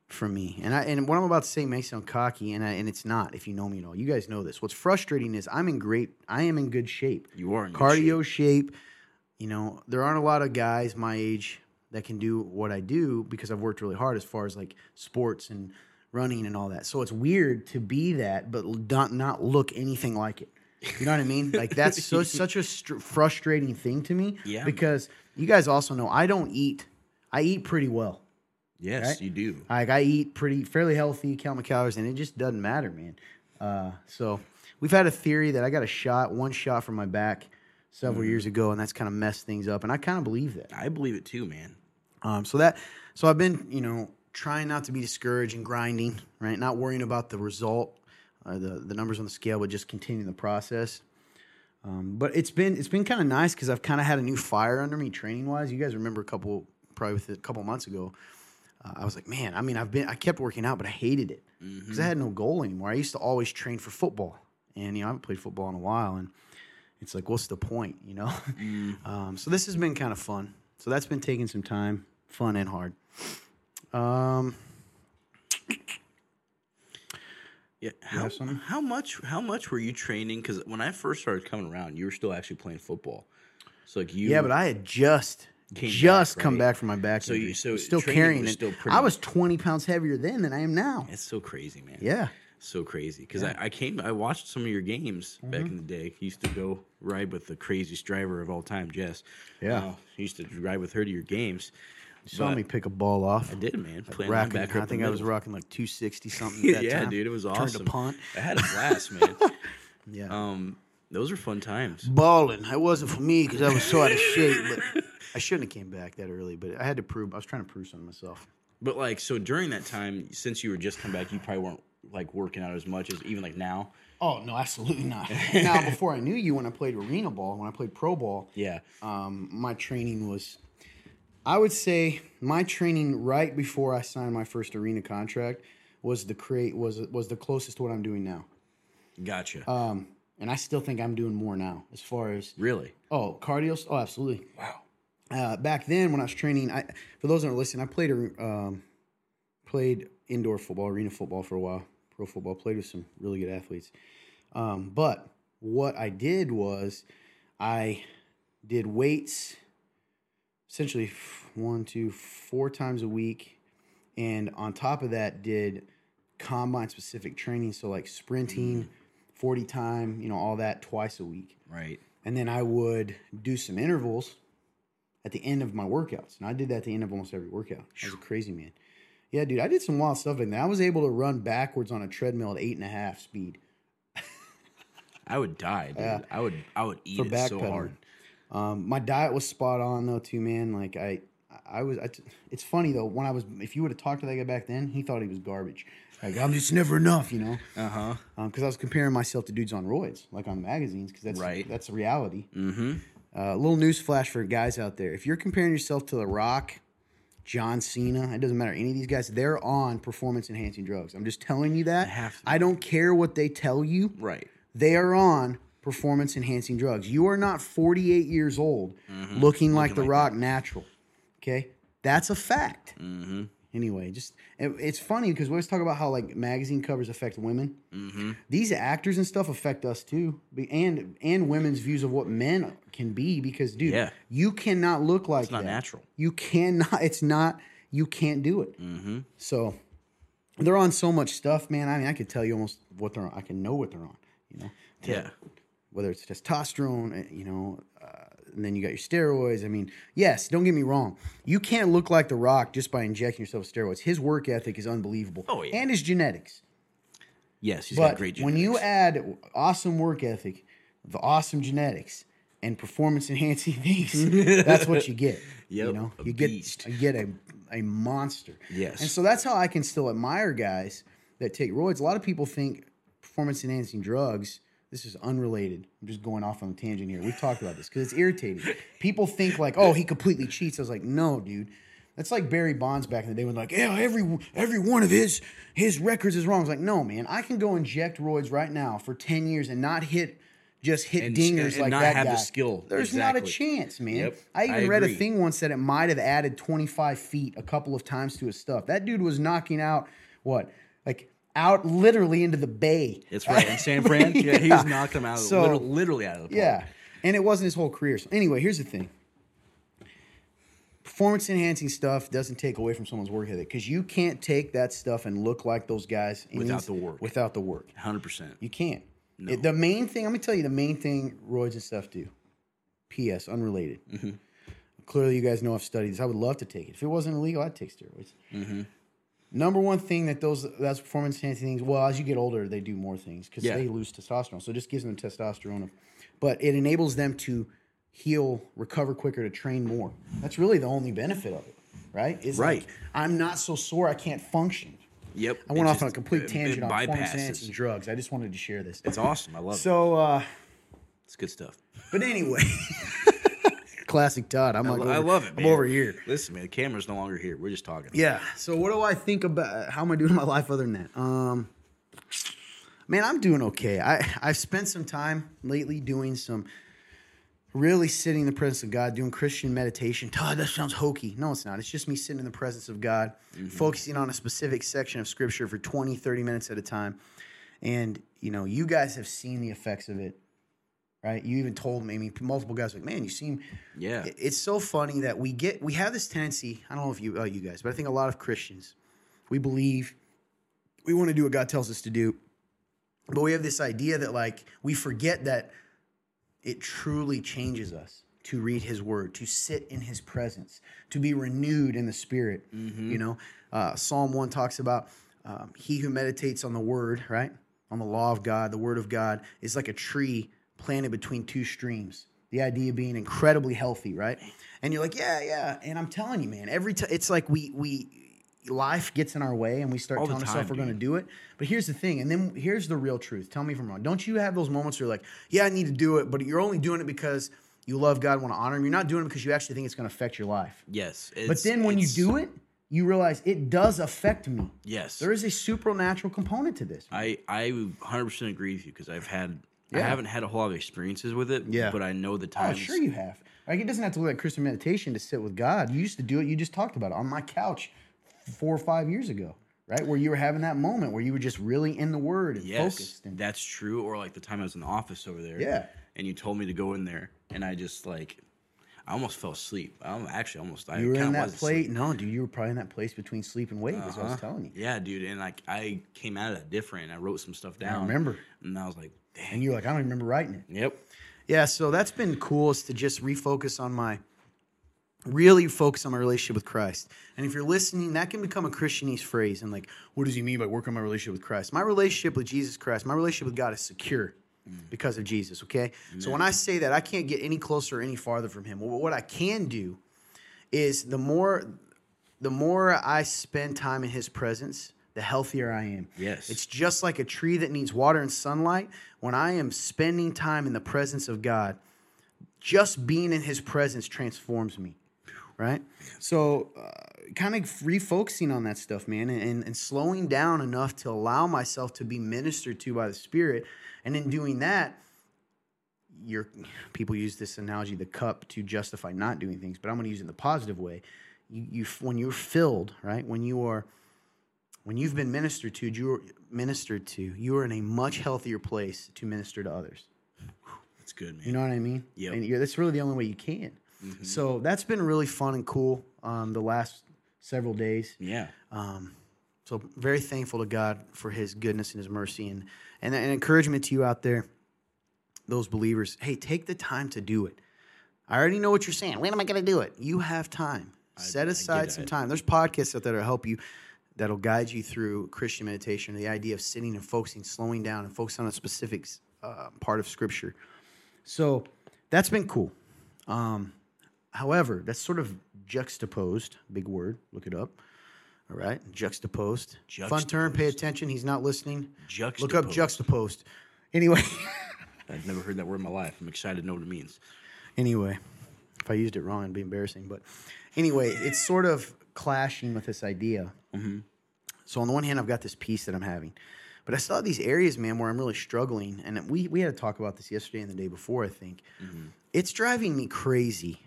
S1: for me. And I and what I'm about to say may sound cocky, and I, and it's not. If you know me at all, you guys know this. What's frustrating is I'm in great. I am in good shape.
S2: You are in good
S1: cardio shape. You know, there aren't a lot of guys my age that can do what I do because I've worked really hard as far as like sports and running and all that. So it's weird to be that, but not not look anything like it. You know what I mean? Like that's so such a str- frustrating thing to me.
S2: Yeah.
S1: Because you guys also know I don't eat. I eat pretty well.
S2: Yes,
S1: Right?
S2: you do.
S1: Like I eat pretty fairly healthy, count my calories, and it just doesn't matter, man. Uh, so we've had a theory that I got a shot, one shot from my back several years ago, and that's kind of messed things up. And I kind of believe that.
S2: I believe it too, man.
S1: Um, so that, so I've been, you know, trying not to be discouraged and grinding, right? Not worrying about the result, uh, the the numbers on the scale, but just continuing the process. Um, but it's been it's been kind of nice because I've kind of had a new fire under me training wise. You guys remember a couple probably with a couple months ago. Uh, I was like, man, I mean, I've been I kept working out, but I hated it because I had no goal anymore. I used to always train for football, and you know I haven't played football in a while, and it's like, what's the point, you know? um, so this has been kind of fun. So that's been taking some time, fun and hard. Um,
S2: Yeah. How, how much how much were you training? Because when I first started coming around, you were still actually playing football. So like you
S1: yeah, but I had just just
S2: back,
S1: come
S2: right?
S1: back from my back.
S2: So you-
S1: injury.
S2: so
S1: still carrying it.
S2: still
S1: I was twenty pounds heavier then than I am now.
S2: it's so crazy, man.
S1: Yeah.
S2: So crazy. Because I, I came I watched some of your games
S1: Mm-hmm.
S2: back in the day. Used to go ride with the craziest driver of all time, Jess.
S1: Yeah.
S2: Uh, used to ride with her to your games.
S1: You saw
S2: But
S1: me pick a ball off.
S2: I did, man. Playing
S1: Rocking,
S2: linebacker
S1: I think I was rocking like two sixty something. At that
S2: yeah,
S1: time.
S2: dude, it was awesome.
S1: Turned to punt.
S2: I had a blast, man.
S1: Yeah.
S2: Um, those were fun times.
S1: balling. It wasn't for me because I was so out of shape. But I shouldn't have came back that early. But I had to prove. I was trying to prove something to myself.
S2: But like, so during that time, since you were just come back, you probably weren't like working out as much as even like now.
S1: Oh no, absolutely not. now, before I knew you, when I played arena ball, when I played pro ball,
S2: Yeah.
S1: um, my training was, I would say, my training right before I signed my first arena contract was the create was was the closest to what I'm doing now.
S2: Gotcha.
S1: Um, and I still think I'm doing more now as far as
S2: really?
S1: oh cardio. Oh, absolutely.
S2: Wow.
S1: Uh, back then when I was training, I for those that are listening, I played a um, played indoor football, arena football for a while, pro football. Played with some really good athletes. Um, but what I did was I did weights essentially one, two, four times a week, and on top of that, did combine specific training. So like sprinting, mm. forty time, you know, all that twice a week.
S2: Right.
S1: And then I would do some intervals at the end of my workouts. And I did that at the end of almost every workout. I was a crazy man. Yeah, dude, I did some wild stuff in there. I was able to run backwards on a treadmill at eight and a half speed
S2: I would die, dude.
S1: Yeah.
S2: I would. I would eat
S1: for
S2: it so
S1: backpedaling.
S2: hard.
S1: Um, my diet was spot on though, too, man. Like I, I was. I t- it's funny though. When I was, if you would have talked to that guy back then, he thought he was garbage. Like I'm just never enough, you know.
S2: Uh huh.
S1: Because I was comparing myself to dudes on roids, like on magazines, because that's
S2: Right.
S1: that's reality.
S2: Mm-hmm.
S1: A little news flash for guys out there: if you're comparing yourself to The Rock, John Cena, it doesn't matter any of these guys. They're on performance enhancing drugs. I'm just telling you that. I don't care what they tell you.
S2: Right.
S1: They are on performance enhancing drugs. You are not 48 years old looking like The Rock natural. Okay, that's a fact.
S2: Mm-hmm.
S1: Anyway, just it- it's funny because we always talk about how like magazine covers affect women.
S2: Mm-hmm.
S1: These actors and stuff affect us too, and and women's views of what men can be. Because dude,
S2: Yeah.
S1: you cannot look like
S2: not
S1: that.
S2: natural.
S1: You cannot. It's not. You can't do it.
S2: Mm-hmm.
S1: So they're on so much stuff, man. I mean, I could tell you almost what they're on. I can know what they're on. You know, To-
S2: Yeah.
S1: Whether it's testosterone, uh, you know, uh, and then you got your steroids. I mean, yes, don't get me wrong. You can't look like The Rock just by injecting yourself with steroids. His work ethic is unbelievable.
S2: Oh, yeah.
S1: And his genetics.
S2: Yes, he's got
S1: But
S2: great.
S1: when you add awesome work ethic, the awesome genetics, and performance enhancing things, that's what you get. You
S2: Yep,
S1: know,
S2: a
S1: you get
S2: beast.
S1: you get a a monster.
S2: Yes.
S1: And so that's how I can still admire guys that take roids. A lot of people think performance enhancing drugs. This is unrelated. I'm just going off on a tangent here. We've talked about this because it's irritating. People think like, oh, he completely cheats. I was like, no, dude. That's like Barry Bonds back in the day when like, yeah, every every one of his his records is wrong. I was like, no, man, I can go inject roids right now for ten years and not hit just hit
S2: And-
S1: dingers
S2: and
S1: like
S2: not
S1: that
S2: have the
S1: guy.
S2: skill.
S1: There's not a chance, man.
S2: Yep,
S1: I even
S2: I
S1: read a thing once that it might have added 25 feet a couple of times to his stuff. That dude was knocking out what like out literally into the bay.
S2: That's right. In San Fran, yeah, he was knocking him out,
S1: So-
S2: literally, literally out of the park.
S1: Yeah. And it wasn't his whole career. So anyway, here's the thing. Performance enhancing stuff doesn't take away from someone's work ethic because you can't take that stuff and look like those guys
S2: Without the work.
S1: Without the work,
S2: hundred percent.
S1: you can't. It- the main thing, let me tell you, the main thing roids and stuff do. P.S. Unrelated.
S2: Mm-hmm.
S1: Clearly, you guys know I've studied this. I would love to take it. If it wasn't illegal, I'd take steroids.
S2: Mm-hmm.
S1: Number one thing that those that's performance enhancing things. Well, as you get older, they do more things because
S2: Yeah.
S1: they lose testosterone. So it just gives them testosterone, but it enables them to heal, recover quicker, to train more. That's really the only benefit of it, right? Is
S2: Right.
S1: Like, I'm not so sore I can't function.
S2: Yep.
S1: I went off on a complete tangent on performance
S2: bypasses.
S1: enhancing drugs. I just wanted to share this.
S2: It's awesome. I love it.
S1: So, uh,
S2: It's good stuff.
S1: but anyway, classic Todd. I'm
S2: I,
S1: like,
S2: I
S1: over-
S2: love it.
S1: I'm
S2: man.
S1: over here.
S2: Listen, man, the camera's no longer here. We're just talking.
S1: Yeah. So what do I think about how am I doing in my life other than that? Um man, I'm doing okay. I I've spent some time lately doing some really sitting in the presence of God, doing Christian meditation. Todd, that sounds hokey. No, it's not. It's just me sitting in the presence of God, focusing on a specific section of scripture for 20, 30 minutes at a time. And, you know, you guys have seen the effects of it. Right? You even told me, I mean, multiple guys like, man, you seem
S2: Yeah.
S1: it's so funny that we get we have this tendency i don't know if you uh, you guys but i think a lot of christians we believe we want to do what god tells us to do but we have this idea that like we forget that it truly changes us to read his word to sit in his presence to be renewed in the spirit you know uh, psalm 1 talks about um, he who meditates on the word right on the law of god the word of god is like a tree planted between two streams the idea being incredibly healthy right and you're like yeah yeah and i'm telling you man every time it's like we we life gets in our way and we start
S2: All
S1: telling ourselves we're going to do it but here's the thing and then here's the real truth tell me if i'm wrong don't you have those moments where you're like yeah i need to do it but you're only doing it because you love god want to honor him you're not doing it because you actually think it's going to affect your life
S2: Yes.
S1: but then when you do it you realize it does affect me.
S2: Yes.
S1: There is a supernatural component to this.
S2: I I 100% agree with you because I've had I haven't had a whole lot of experiences with it.
S1: Yeah.
S2: But I know the times.
S1: Oh, sure you have. Like it doesn't have to look like Christian meditation to sit with God. You used to do it. You just talked about it on my couch four or five years ago, right? Where you were having that moment where you were just really in the Word and
S2: Yes,
S1: focused. And
S2: that's true. Or like the time I was in the office over there.
S1: Yeah.
S2: And you told me to go in there, and I just like, I almost fell asleep. I'm actually almost. I
S1: you were in that place. No, dude, you were probably in that place between sleep and wake. Is what I was
S2: Uh-huh.
S1: telling you.
S2: Yeah, dude. And like I came out of that different. I wrote some stuff down.
S1: I remember.
S2: And I was like,
S1: And you're like, I don't even remember writing it.
S2: Yep.
S1: Yeah, so that's been cool is to just refocus on my really focus on my relationship with Christ. And if you're listening, that can become a Christianese phrase. And like, what does he mean by work on my relationship with Christ? My relationship with Jesus Christ, my relationship with God is secure mm. because of Jesus, okay? So when I say that, I can't get any closer or any farther from him. Well, what I can do is the more the more I spend time in his presence, the healthier I am.
S2: Yes.
S1: It's just like a tree that needs water and sunlight. When I am spending time in the presence of God, just being in his presence transforms me. Right? So, uh, kind of refocusing on that stuff, man, and, and slowing down enough to allow myself to be ministered to by the Spirit. And in doing that, your people use this analogy, the cup, to justify not doing things, but I'm going to use it in the positive way. You, you, when you're filled, right? When you are, when you've been ministered to, you're ministered to, you are in a much healthier place to minister to others.
S2: That's good, man.
S1: You know what I mean?
S2: Yeah.
S1: And you're, that's really the only way you can. So that's been really fun and cool um, the last several days.
S2: yeah.
S1: Um, So very thankful to God for His goodness and His mercy, and and an encouragement to you out there, those believers. Hey, take the time to do it. I already know what you're saying. When am I going to do it? You have time. Set aside some time. There's podcasts out there that'll help you, that'll guide you through Christian meditation. The idea of sitting and focusing, slowing down, and focusing on a specific uh, part of Scripture. So that's been cool. Um, however, that's sort of juxtaposed. Big word. Look it up. All right, juxtaposed. Fun term. Pay attention. He's not listening. Look up
S2: Juxtaposed.
S1: juxtaposed. Anyway,
S2: I've never heard that word in my life. I'm excited to know what it means.
S1: anyway, if I used it wrong, it'd be embarrassing. But anyway, it's sort of clashing with this idea. Mm-hmm. So on the one hand, I've got this peace that I'm having, but I still have these areas, man, where I'm really struggling. And we we had to talk about this yesterday and the day before. I think mm-hmm. it's driving me crazy,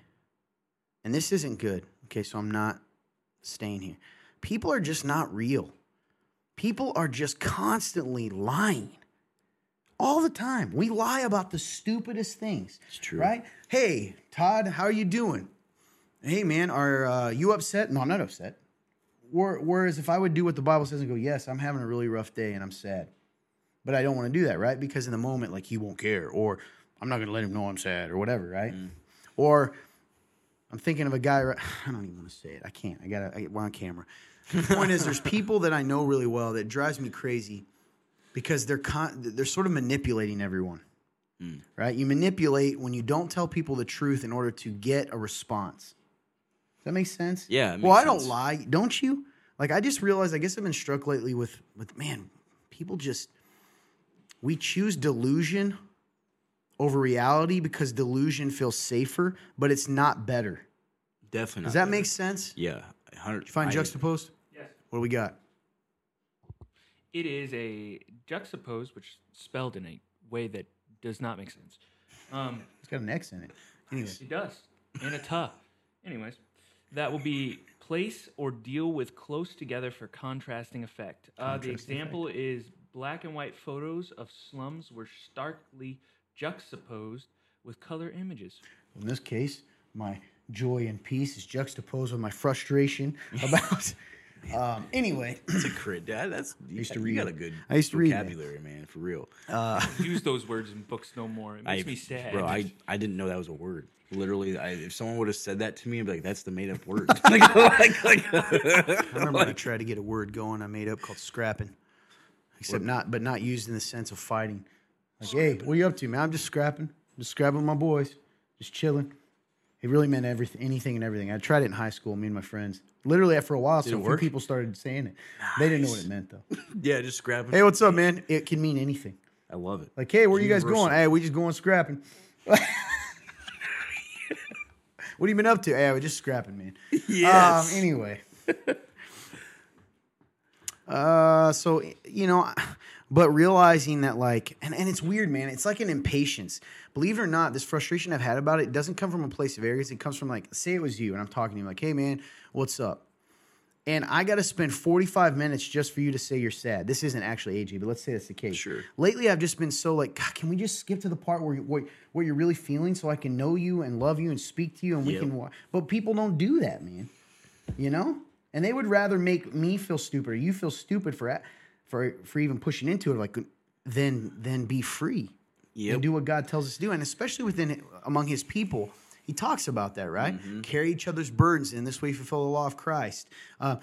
S1: and this isn't good. Okay, so I'm not staying here. People are just not real. People are just constantly lying all the time. We lie about the stupidest things.
S2: It's true.
S1: Right? Hey, Todd, how are you doing? Hey, man, are uh, you upset? No, I'm not upset. Whereas if I would do what the Bible says and go, yes, I'm having a really rough day and I'm sad. But I don't want to do that, right? Because in the moment, like, he won't care. Or I'm not going to let him know I'm sad or whatever, right? Or I'm thinking of a guy. right- I don't even want to say it. I can't. I gotta. I, we're on camera. The point is, there's people that I know really well that drives me crazy because they're con- they're sort of manipulating everyone. Right? You manipulate when you don't tell people the truth in order to get a response. Does that make sense?
S2: Yeah, it
S1: well,
S2: makes
S1: I don't lie, don't you? Like I just realized. I guess I've been struck lately with with man. People just we choose delusion over reality because delusion feels safer, but it's not better.
S2: Definitely.
S1: Does that
S2: better.
S1: make sense?
S2: Yeah. 100.
S1: You find
S2: I-
S1: juxtaposed?
S3: Yes.
S1: What do we got?
S3: It is a juxtapose, which is spelled in a way that does not make sense. Um,
S1: It's got an X in it. Anyway,
S3: it does. And a ta. Anyways, that will be place or deal with close together for contrasting effect. Uh, the
S1: Contrasting
S3: example is black and white photos of slums were starkly juxtaposed with color images.
S1: in this case, my joy and peace is juxtaposed with my frustration about. um, anyway,
S2: That's a crit. Dad, that's you,
S1: used to
S2: you
S1: read
S2: got a good
S1: I used to read
S2: vocabulary, man, for real.
S3: Use those words in books no more. It makes
S2: I,
S3: me sad.
S2: bro. I, I didn't know that was a word. Literally, I, if someone would have said that to me, I'd be like, "That's the made up word." like, like, like,
S1: I remember I tried to get a word going I made up called scrapping, except not, but not used in the sense of fighting. Like, hey, what are you up to, man? I'm just scrapping, just scrapping my boys, just chilling. It really meant everything, anything and everything. I tried it in high school, me and my friends. Literally, after a while, so a few people started saying it. They didn't know what it meant though.
S2: yeah, just grabbing.
S1: hey, what's up, man? It can mean anything.
S2: I love it.
S1: Like, hey, where you guys going? Hey, we just going scrapping. What have you been up to? Hey, I was just scrapping, man.
S2: Yes.
S1: Um, anyway. uh, so you know, but realizing that like, and, and it's weird, man. It's like an impatience. Believe it or not, this frustration I've had about it doesn't come from a place of arrogance. It comes from like, say it was you, and I'm talking to you, like, hey, man, what's up? And I got to spend 45 minutes just for you to say you're sad. This isn't actually AG, but let's say that's the case.
S2: Sure.
S1: Lately, I've just been so like, God, can we just skip to the part where, you- where where you're really feeling, so I can know you and love you and speak to you, and we
S2: Yep.
S1: can. But people don't do that, man. You know, and they would rather make me feel stupid or you feel stupid for for for even pushing into it, like then, then be free
S2: Yep.
S1: and do what God tells us to do, and especially within among His people. He talks about that, right?
S2: Mm-hmm.
S1: Carry each other's burdens, and this way fulfill the law of Christ. Uh,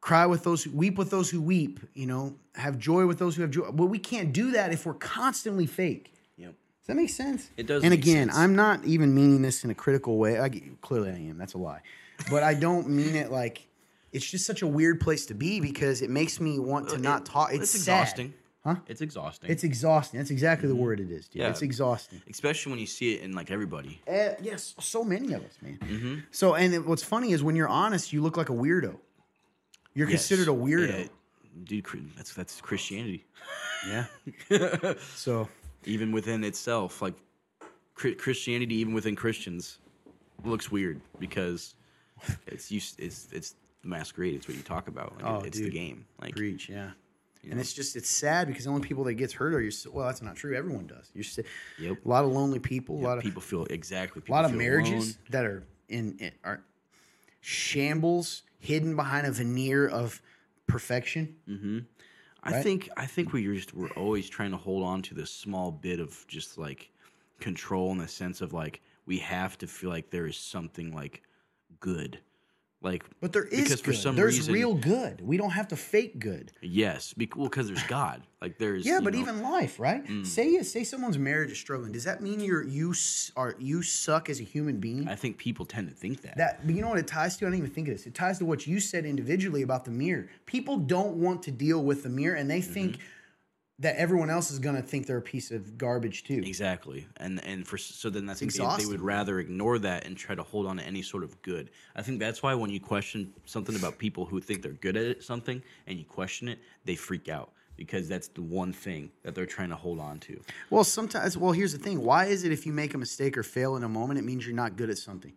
S1: cry with those who weep with those who weep. You know, have joy with those who have joy. Well, we can't do that if we're constantly fake.
S2: Yep.
S1: Does that make sense?
S2: It does
S1: And again,
S2: sense.
S1: I'm not even meaning this in a critical way. I, clearly, I am. That's a lie. But I don't mean it like it's just such a weird place to be because it makes me want to not talk. It's,
S2: It's exhausting.
S1: Huh?
S2: It's exhausting.
S1: It's exhausting. That's exactly the word it is, dude.
S2: Yeah.
S1: It's exhausting.
S2: especially when you see it in like everybody.
S1: Uh, yes, so many of us, man.
S2: Mm-hmm.
S1: So, and it- what's funny is when you're honest, you look like a weirdo. You're
S2: Yes.
S1: considered a weirdo.
S2: Yeah, dude. That's that's Christianity.
S1: Yeah. so,
S2: even within itself, like Chri- Christianity, even within Christians, looks weird because it's you. It's it's masquerade. It's what you talk about. Like,
S1: Oh,
S2: it's the
S1: dude.
S2: game. Like
S1: preach, yeah. And it's just it's sad because the only people that gets hurt are your well that's not true everyone does you're
S2: Yep.
S1: a lot of lonely people a lot of
S2: people feel exactly.
S1: a lot of marriages
S2: alone.
S1: that are in, in are shambles hidden behind a veneer of perfection mm-hmm.
S2: I
S1: right?
S2: think I think we just we're always trying to hold on to this small bit of just like control in the sense of like we have to feel like there is something like good, like
S1: but there is
S2: because for
S1: good.
S2: some
S1: there's
S2: reason
S1: real good we don't have to fake good
S2: yes, bec- well because there's God, like there's
S1: yeah but
S2: know-
S1: even life right say say someone's marriage is struggling does that mean you're you are you suck as a human being
S2: I think people tend to think that.
S1: That, but you know what it ties to? I don't even think of this. It ties to what you said individually about the mirror. People don't want to deal with the mirror, and they think
S2: Mm-hmm.
S1: That everyone else is going to think they're a piece of garbage too.
S2: Exactly, and and for so then I think they, they would rather ignore that and try to hold on to any sort of good. I think that's why when you question something about people who think they're good at it, something, and you question it, they freak out because that's the one thing that they're trying to hold on to.
S1: Well, sometimes. Well, here's the thing. Why is it if you make a mistake or fail in a moment, it means you're not good at something?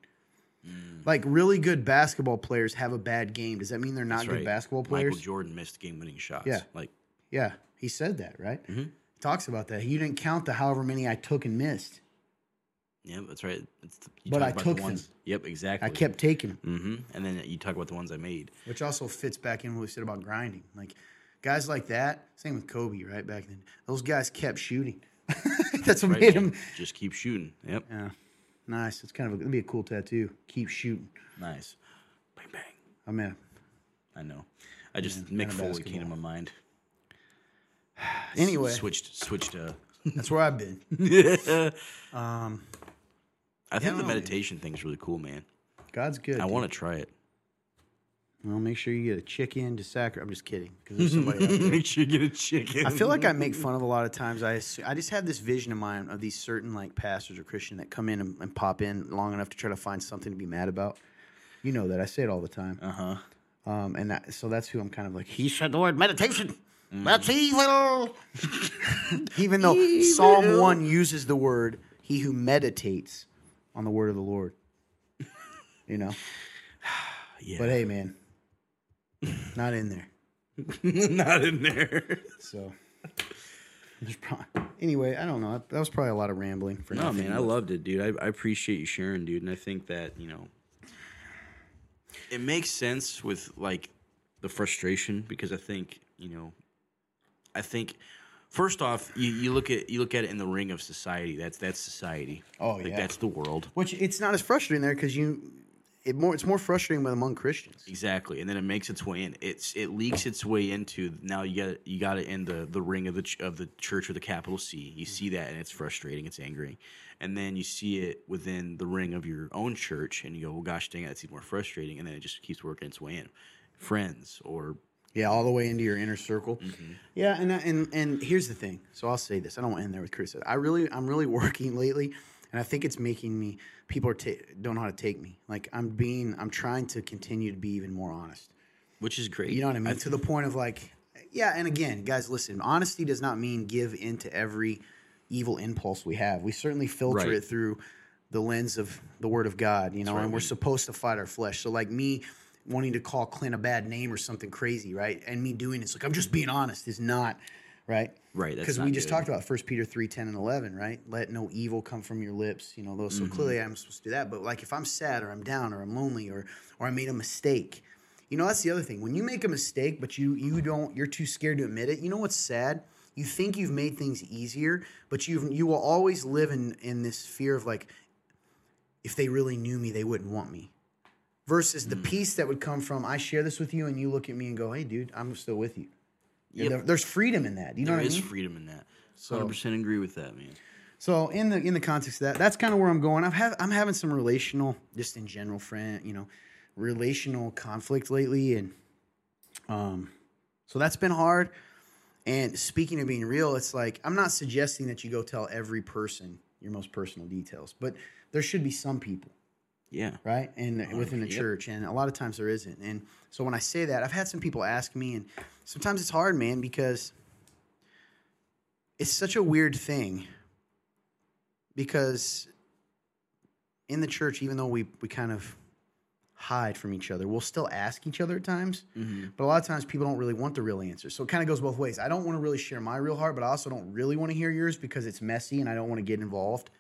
S2: Mm.
S1: Like really good basketball players have a bad game. Does that mean they're not good basketball
S2: Michael
S1: players?
S2: Jordan missed game-winning shots.
S1: Yeah.
S2: like
S1: Yeah, he said that, right?
S2: Mm-hmm.
S1: He talks about that. You didn't count the however many I took and missed.
S2: yeah, that's right. It's the, you
S1: But I took
S2: the
S1: them.
S2: Yep, exactly.
S1: I kept taking them.
S2: hmm And then you talk about the ones I made.
S1: which also fits back in what we said about grinding. Like guys like that, same with Kobe, right back then. Those guys kept shooting. That's what
S2: Right,
S1: made him.
S2: Just keep shooting. Yep,
S1: Yeah, nice. It's kind of a, it'd be a cool tattoo. Keep shooting.
S2: nice. Bang bang.
S1: I mean,
S2: I know. I just
S1: man
S2: Mick Foley came to my mind.
S1: anyway,
S2: switched switched uh
S1: that's where I've been.
S2: I
S1: Um,
S2: think
S1: I
S2: the
S1: don't know,
S2: meditation thing's really cool, man.
S1: God's good.
S2: I want to try it.
S1: Well, make sure you get a chicken to sacrifice. I'm just kidding because there's somebody out there.
S2: Make sure you get a chicken.
S1: I feel like I make fun of a lot of times. I assu- I just have this vision in mind of these certain like pastors or Christian that come in and, and pop in long enough to try to find something to be mad about. You know that I say it all the time.
S2: Uh huh.
S1: Um, and that, so that's who I'm kind of like. He said the word meditation. Mm. That's evil. Even though Psalm one uses the word "he who meditates on the word of the Lord," you know.
S2: Yeah.
S1: But hey, man, not in there.
S2: not in there.
S1: So there's probably, anyway. I don't know. That was probably a lot of rambling for
S2: No,
S1: nothing.
S2: man, I loved it, dude. I, I appreciate you sharing, dude. And I think that, you know, it makes sense with like the frustration because I think, you know, I think first off, you, you look at you look at it in the ring of society. That's that's society.
S1: Oh,
S2: like
S1: yeah.
S2: that's the world.
S1: Which it's not as frustrating there because you, it more it's more frustrating among Christians.
S2: Exactly, and then it makes its way in. It's it leaks its way into now. You got you got it in the the ring of the ch- of the church with a capital C. You see that, and it's frustrating. It's angering, and then you see it within the ring of your own church, and you go, "Well, gosh dang, it, that's even more frustrating." And then it just keeps working its way in. Friends or
S1: Yeah, all the way into your inner circle.
S2: Mm-hmm.
S1: Yeah, and and and here's the thing. So I'll say this. I don't want to end there with criticism. I really, I'm really working lately, and I think it's making me. People are ta- don't know how to take me. Like I'm being. I'm trying to continue to be even more honest.
S2: which is great.
S1: You know what I mean?
S2: th-
S1: to the point of like, yeah. And again, guys, listen. Honesty does not mean give into every evil impulse we have. We certainly filter
S2: Right.
S1: it through the lens of the Word of God. You know,
S2: right,
S1: and we're supposed to fight our flesh. So like me wanting to call Clint a bad name or something crazy, right? And me doing this like I'm just being honest is not right.
S2: Right,
S1: Because we just
S2: good.
S1: talked about 1 Peter 3, 10 and 11, right? Let no evil come from your lips. You know, those. So
S2: Mm-hmm.
S1: clearly I'm supposed to do that. But like if I'm sad or I'm down or I'm lonely or or I made a mistake, you know, that's the other thing. When you make a mistake, but you you don't, you're too scared to admit it. You know what's sad? You think you've made things easier, but you you will always live in in this fear of like, if they really knew me, they wouldn't want me. Versus the peace that would come from I share this with you, and you look at me and go, "Hey, dude, I'm still with you."
S2: Yep.
S1: There- there's freedom in that. You know
S2: there
S1: what I
S2: is
S1: mean?
S2: freedom in that.
S1: So-
S2: Hundred percent agree with that, man.
S1: So in the in the context of that, that's kind of where I'm going. I've have I'm having some relational, just in general, friend, you know, relational conflict lately, and um, so that's been hard. And speaking of being real, it's like I'm not suggesting that you go tell every person your most personal details, but there should be some people
S2: Yeah.
S1: right? And oh, within the
S2: yep.
S1: church, and a lot of times there isn't. And so when I say that, I've had some people ask me, and sometimes it's hard, man, because it's such a weird thing. Because in the church, even though we we kind of hide from each other, we'll still ask each other at times. Mm-hmm. But a lot of times, people don't really want the real answer. So it kind of goes both ways. I don't want to really share my real heart, but I also don't really want to hear yours because it's messy, and I don't want to get involved.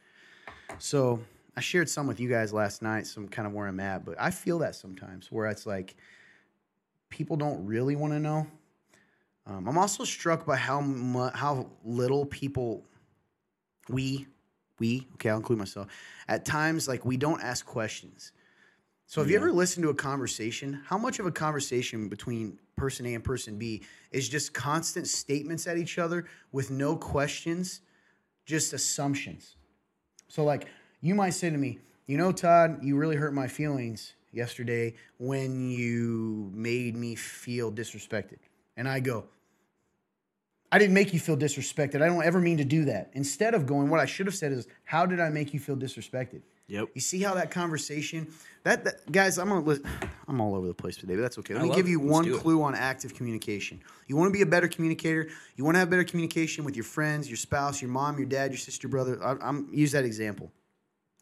S1: So I shared some with you guys last night, some kind of where I'm at, but I feel that sometimes where it's like people don't really want to know. Um, I'm also struck by how mu- how little people we we okay I'll include myself at times like we don't ask questions. So have you ever listened to a conversation? How much of a conversation between person A and person B is just constant statements at each other with no questions, just assumptions? So like you might say to me, you know, Todd, you really hurt my feelings yesterday when you made me feel disrespected. And I go, I didn't make you feel disrespected. I don't ever mean to do that. Instead of going, what I should have said is, how did I make you feel disrespected?
S2: Yep.
S1: You see how that conversation that, that guys, I'm gonna listen, I'm all over the place today, but that's okay. Let
S2: I
S1: me give
S2: it.
S1: you
S2: Let's
S1: one
S2: it.
S1: clue on active communication. You want to be a better communicator. You want to have better communication with your friends, your spouse, your mom, your dad, your sister, brother. I, I'm use that example.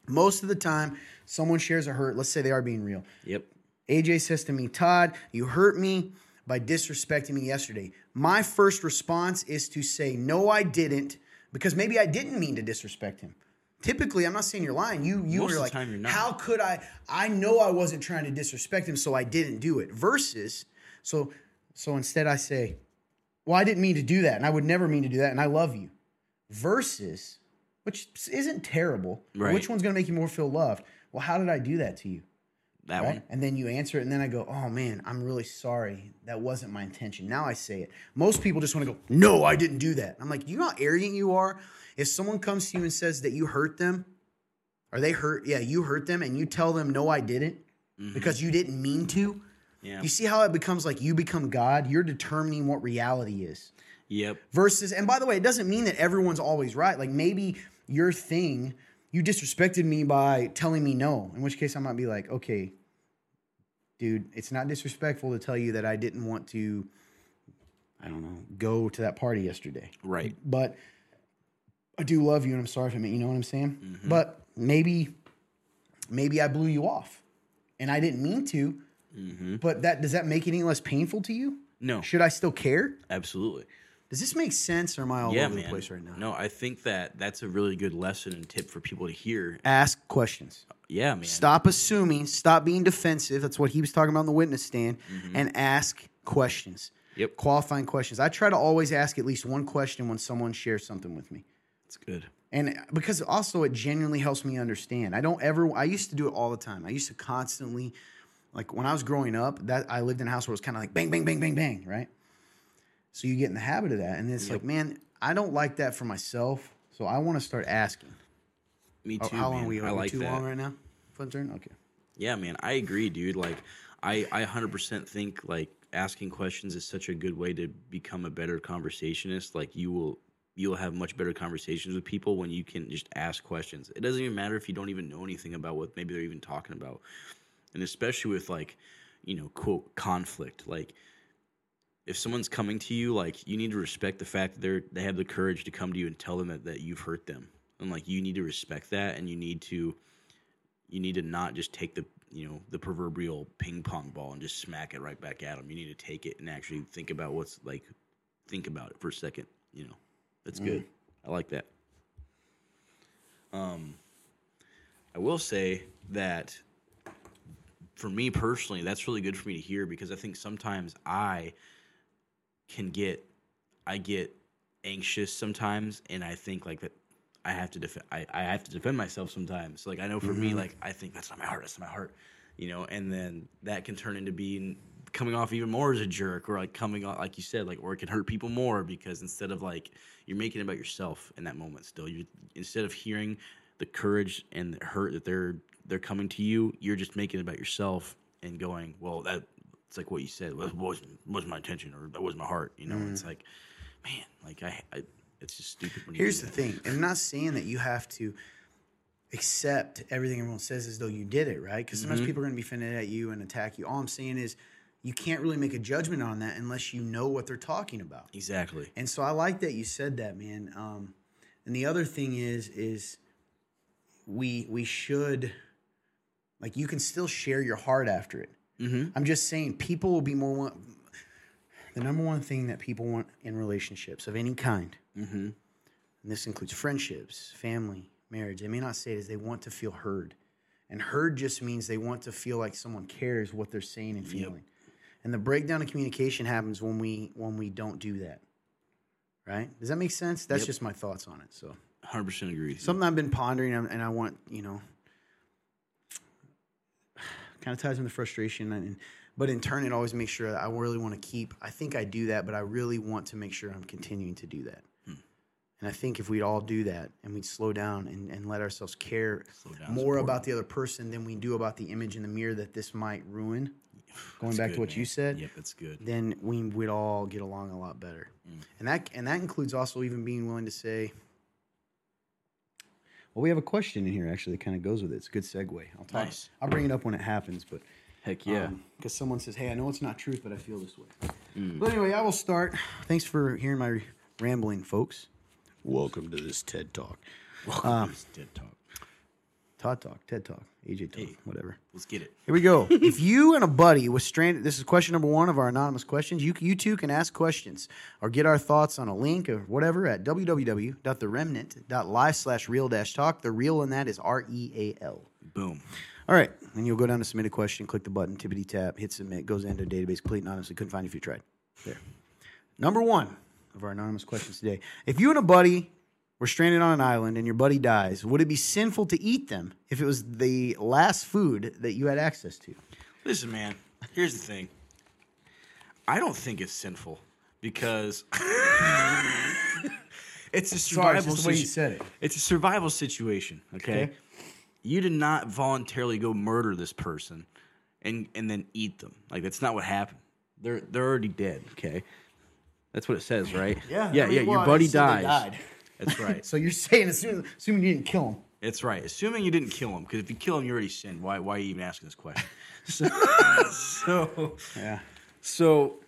S1: Most of the time, someone shares a hurt. Let's say they are being real.
S2: Yep.
S1: AJ says to me, Todd, you hurt me by disrespecting me yesterday. My first response is to say, No, I didn't, because maybe I didn't mean to disrespect him. Typically, I'm not saying you're lying. You you
S2: Most
S1: were like. How could I? I know I wasn't trying to disrespect him, so I didn't do it. Versus, so so instead I say, Well, I didn't mean to do that, and I would never mean to do that, and I love you. Versus, which isn't terrible.
S2: Right.
S1: Which one's gonna make you more feel loved? Well, how did I do that to you?
S2: That
S1: right?
S2: one.
S1: And then you answer it, and then I go, "Oh man, I'm really sorry. That wasn't my intention." Now I say it. Most people just want to go, "No, I didn't do that." I'm like, "You know how arrogant you are? If someone comes to you and says that you hurt them, or they hurt, yeah, you hurt them, and you tell them, "No, I didn't," mm-hmm. because you didn't mean to."
S2: Yeah.
S1: You see how it becomes like you become God. You're determining what reality is
S2: Yep.
S1: versus and by the way it doesn't mean that everyone's always right like maybe your thing you disrespected me by telling me no. In which case i might be like okay dude it's not disrespectful to tell you that i didn't want to i don't know go to that party yesterday.
S2: Right.
S1: but i do love you and i'm sorry if i mean you know what i'm saying? Mm-hmm. But maybe maybe i blew you off and i didn't mean to mm-hmm. but that does that make it any less painful to you?
S2: No.
S1: should i still care?
S2: Absolutely.
S1: Does this make sense or am I all
S2: yeah,
S1: over
S2: man.
S1: the place right now?
S2: No, I think that that's a really good lesson and tip for people to hear.
S1: Ask questions.
S2: Yeah, man.
S1: Stop assuming. Stop being defensive. That's what he was talking about in the witness stand. And ask questions.
S2: Mm-hmm. Yep.
S1: Qualifying questions. I try to always ask at least one question when someone shares something with me.
S2: It's good.
S1: And because also it genuinely helps me understand. I don't ever I used to do it all the time. I used to constantly like when I was growing up, that I lived in a house where it was kind of like bang, bang, bang, bang, bang, right? So you get in the habit of that. And it's like, man, I don't like that for myself. So I want to start asking.
S2: Me
S1: Oh,
S2: too.
S1: how long
S2: man.
S1: are we? Are
S2: I like
S1: too
S2: that.
S1: long right now? Fun turn. Okay.
S2: Yeah, man, I agree, dude. Like, I I hundred percent think like asking questions is such a good way to become a better conversationist. Like, you will you'll have much better conversations with people when you can just ask questions. It doesn't even matter if you don't even know anything about what maybe they're even talking about, and especially with like you know, quote conflict. Like if someone's coming to you, like you need to respect the fact that they're they have the courage to come to you and tell them that, that you've hurt them. And like you need to respect that and you need to you need to not just take the you know the proverbial ping pong ball and just smack it right back at them. You need to take it and actually think about what's like think about it for a second, you know. That's good. I like that. Um I will say that for me personally, that's really good for me to hear because I think sometimes I can get I get anxious sometimes and I think like that I have to defend I, I have to defend myself sometimes. Like I know for me, mm-hmm. like I think that's not my heart, that's not my heart. You know, and then that can turn into being coming off even more as a jerk or like coming off like you said, like or it can hurt people more because instead of like you're making it about yourself in that moment still. You instead of hearing the courage and the hurt that they're they're coming to you, you're just making it about yourself and going, well, that it's like what you said was was was my intention or that was my heart. You know, it's like, man, like I, I it's just stupid. When
S1: Here's the thing. I'm not saying that you have to accept everything everyone says as though you did it, right? Because sometimes people are going to be offended at you and attack you. All I'm saying is you can't really make a judgment on that unless you know what they're talking about.
S2: Exactly.
S1: And so I like that you said that, man. Um, and the other thing is, is we we should like you can still share your heart after it.
S2: Mm-hmm.
S1: I'm just saying people will be more want, the number one thing that people want in relationships of any kind,
S2: Mm-hmm.
S1: and this includes friendships, family, marriage. They may not say it is they want to feel heard, and heard just means they want to feel like someone cares what they're saying and feeling. And the breakdown of communication happens when we when we don't do that. Right? Does that make sense? That's
S2: Yep.
S1: just my thoughts on it. So
S2: Hundred percent agree. with you.
S1: something I've been pondering, and I want you know, kind of ties into frustration, and but in turn, it always makes sure that I really want to keep. I think I do that, but I really want to make sure I'm continuing to do that. Hmm. And I think if we'd all do that and we'd slow down and, and let ourselves care
S2: down
S1: more about the other person than we do about the image in the mirror that this might ruin, going
S2: That's
S1: back
S2: good,
S1: to what
S2: man.
S1: you said,
S2: Yep, that's good.
S1: then we would all get along a lot better. Hmm. And that and that includes also even being willing to say, well, we have a question in here actually that kind of goes with it. It's a good segue. I'll talk.
S2: Nice.
S1: I'll bring it up when it happens, but
S2: Heck yeah.
S1: because someone says, "Hey, I know it's not truth, but I feel this way."
S2: Mm.
S1: But anyway, I will start. Thanks for hearing my rambling, folks. Welcome to this TED Talk,
S2: Welcome to this TED talk.
S1: Todd Talk, TED Talk, AJ Talk,
S2: Hey.
S1: whatever.
S2: Let's get it.
S1: Here we go. if you and a buddy was stranded, this is question number one of our anonymous questions. You you too can ask questions or get our thoughts on a link or whatever at www.theremnant.live slash real dash talk. The real in that is R E A L.
S2: Boom.
S1: All right, and you'll go down to submit a question, click the button, tippity tap, hit submit, goes into a database, complete anonymously. Couldn't find you if you tried. There. Number one of our anonymous questions today: If you and a buddy were stranded on an island and your buddy dies, would it be sinful to eat them if it was the last food that you had access to?
S2: Listen, man. Here's the thing. I don't think it's sinful because it's a
S1: Sorry,
S2: survival.
S1: it's way you said it.
S2: It's a survival situation. Okay?
S1: Okay.
S2: You did not voluntarily go murder this person and and then eat them. Like that's not what happened. They're they're already dead. Okay. That's what it says, right? yeah,
S1: I
S2: yeah.
S1: well,
S2: Your buddy dies. That's right.
S1: So you're saying, assuming, assuming you didn't kill him.
S2: That's right. Assuming you didn't kill him, because if you kill him, you already sinned. Why? Why are you even asking this question? So, so,
S1: Yeah.
S2: so,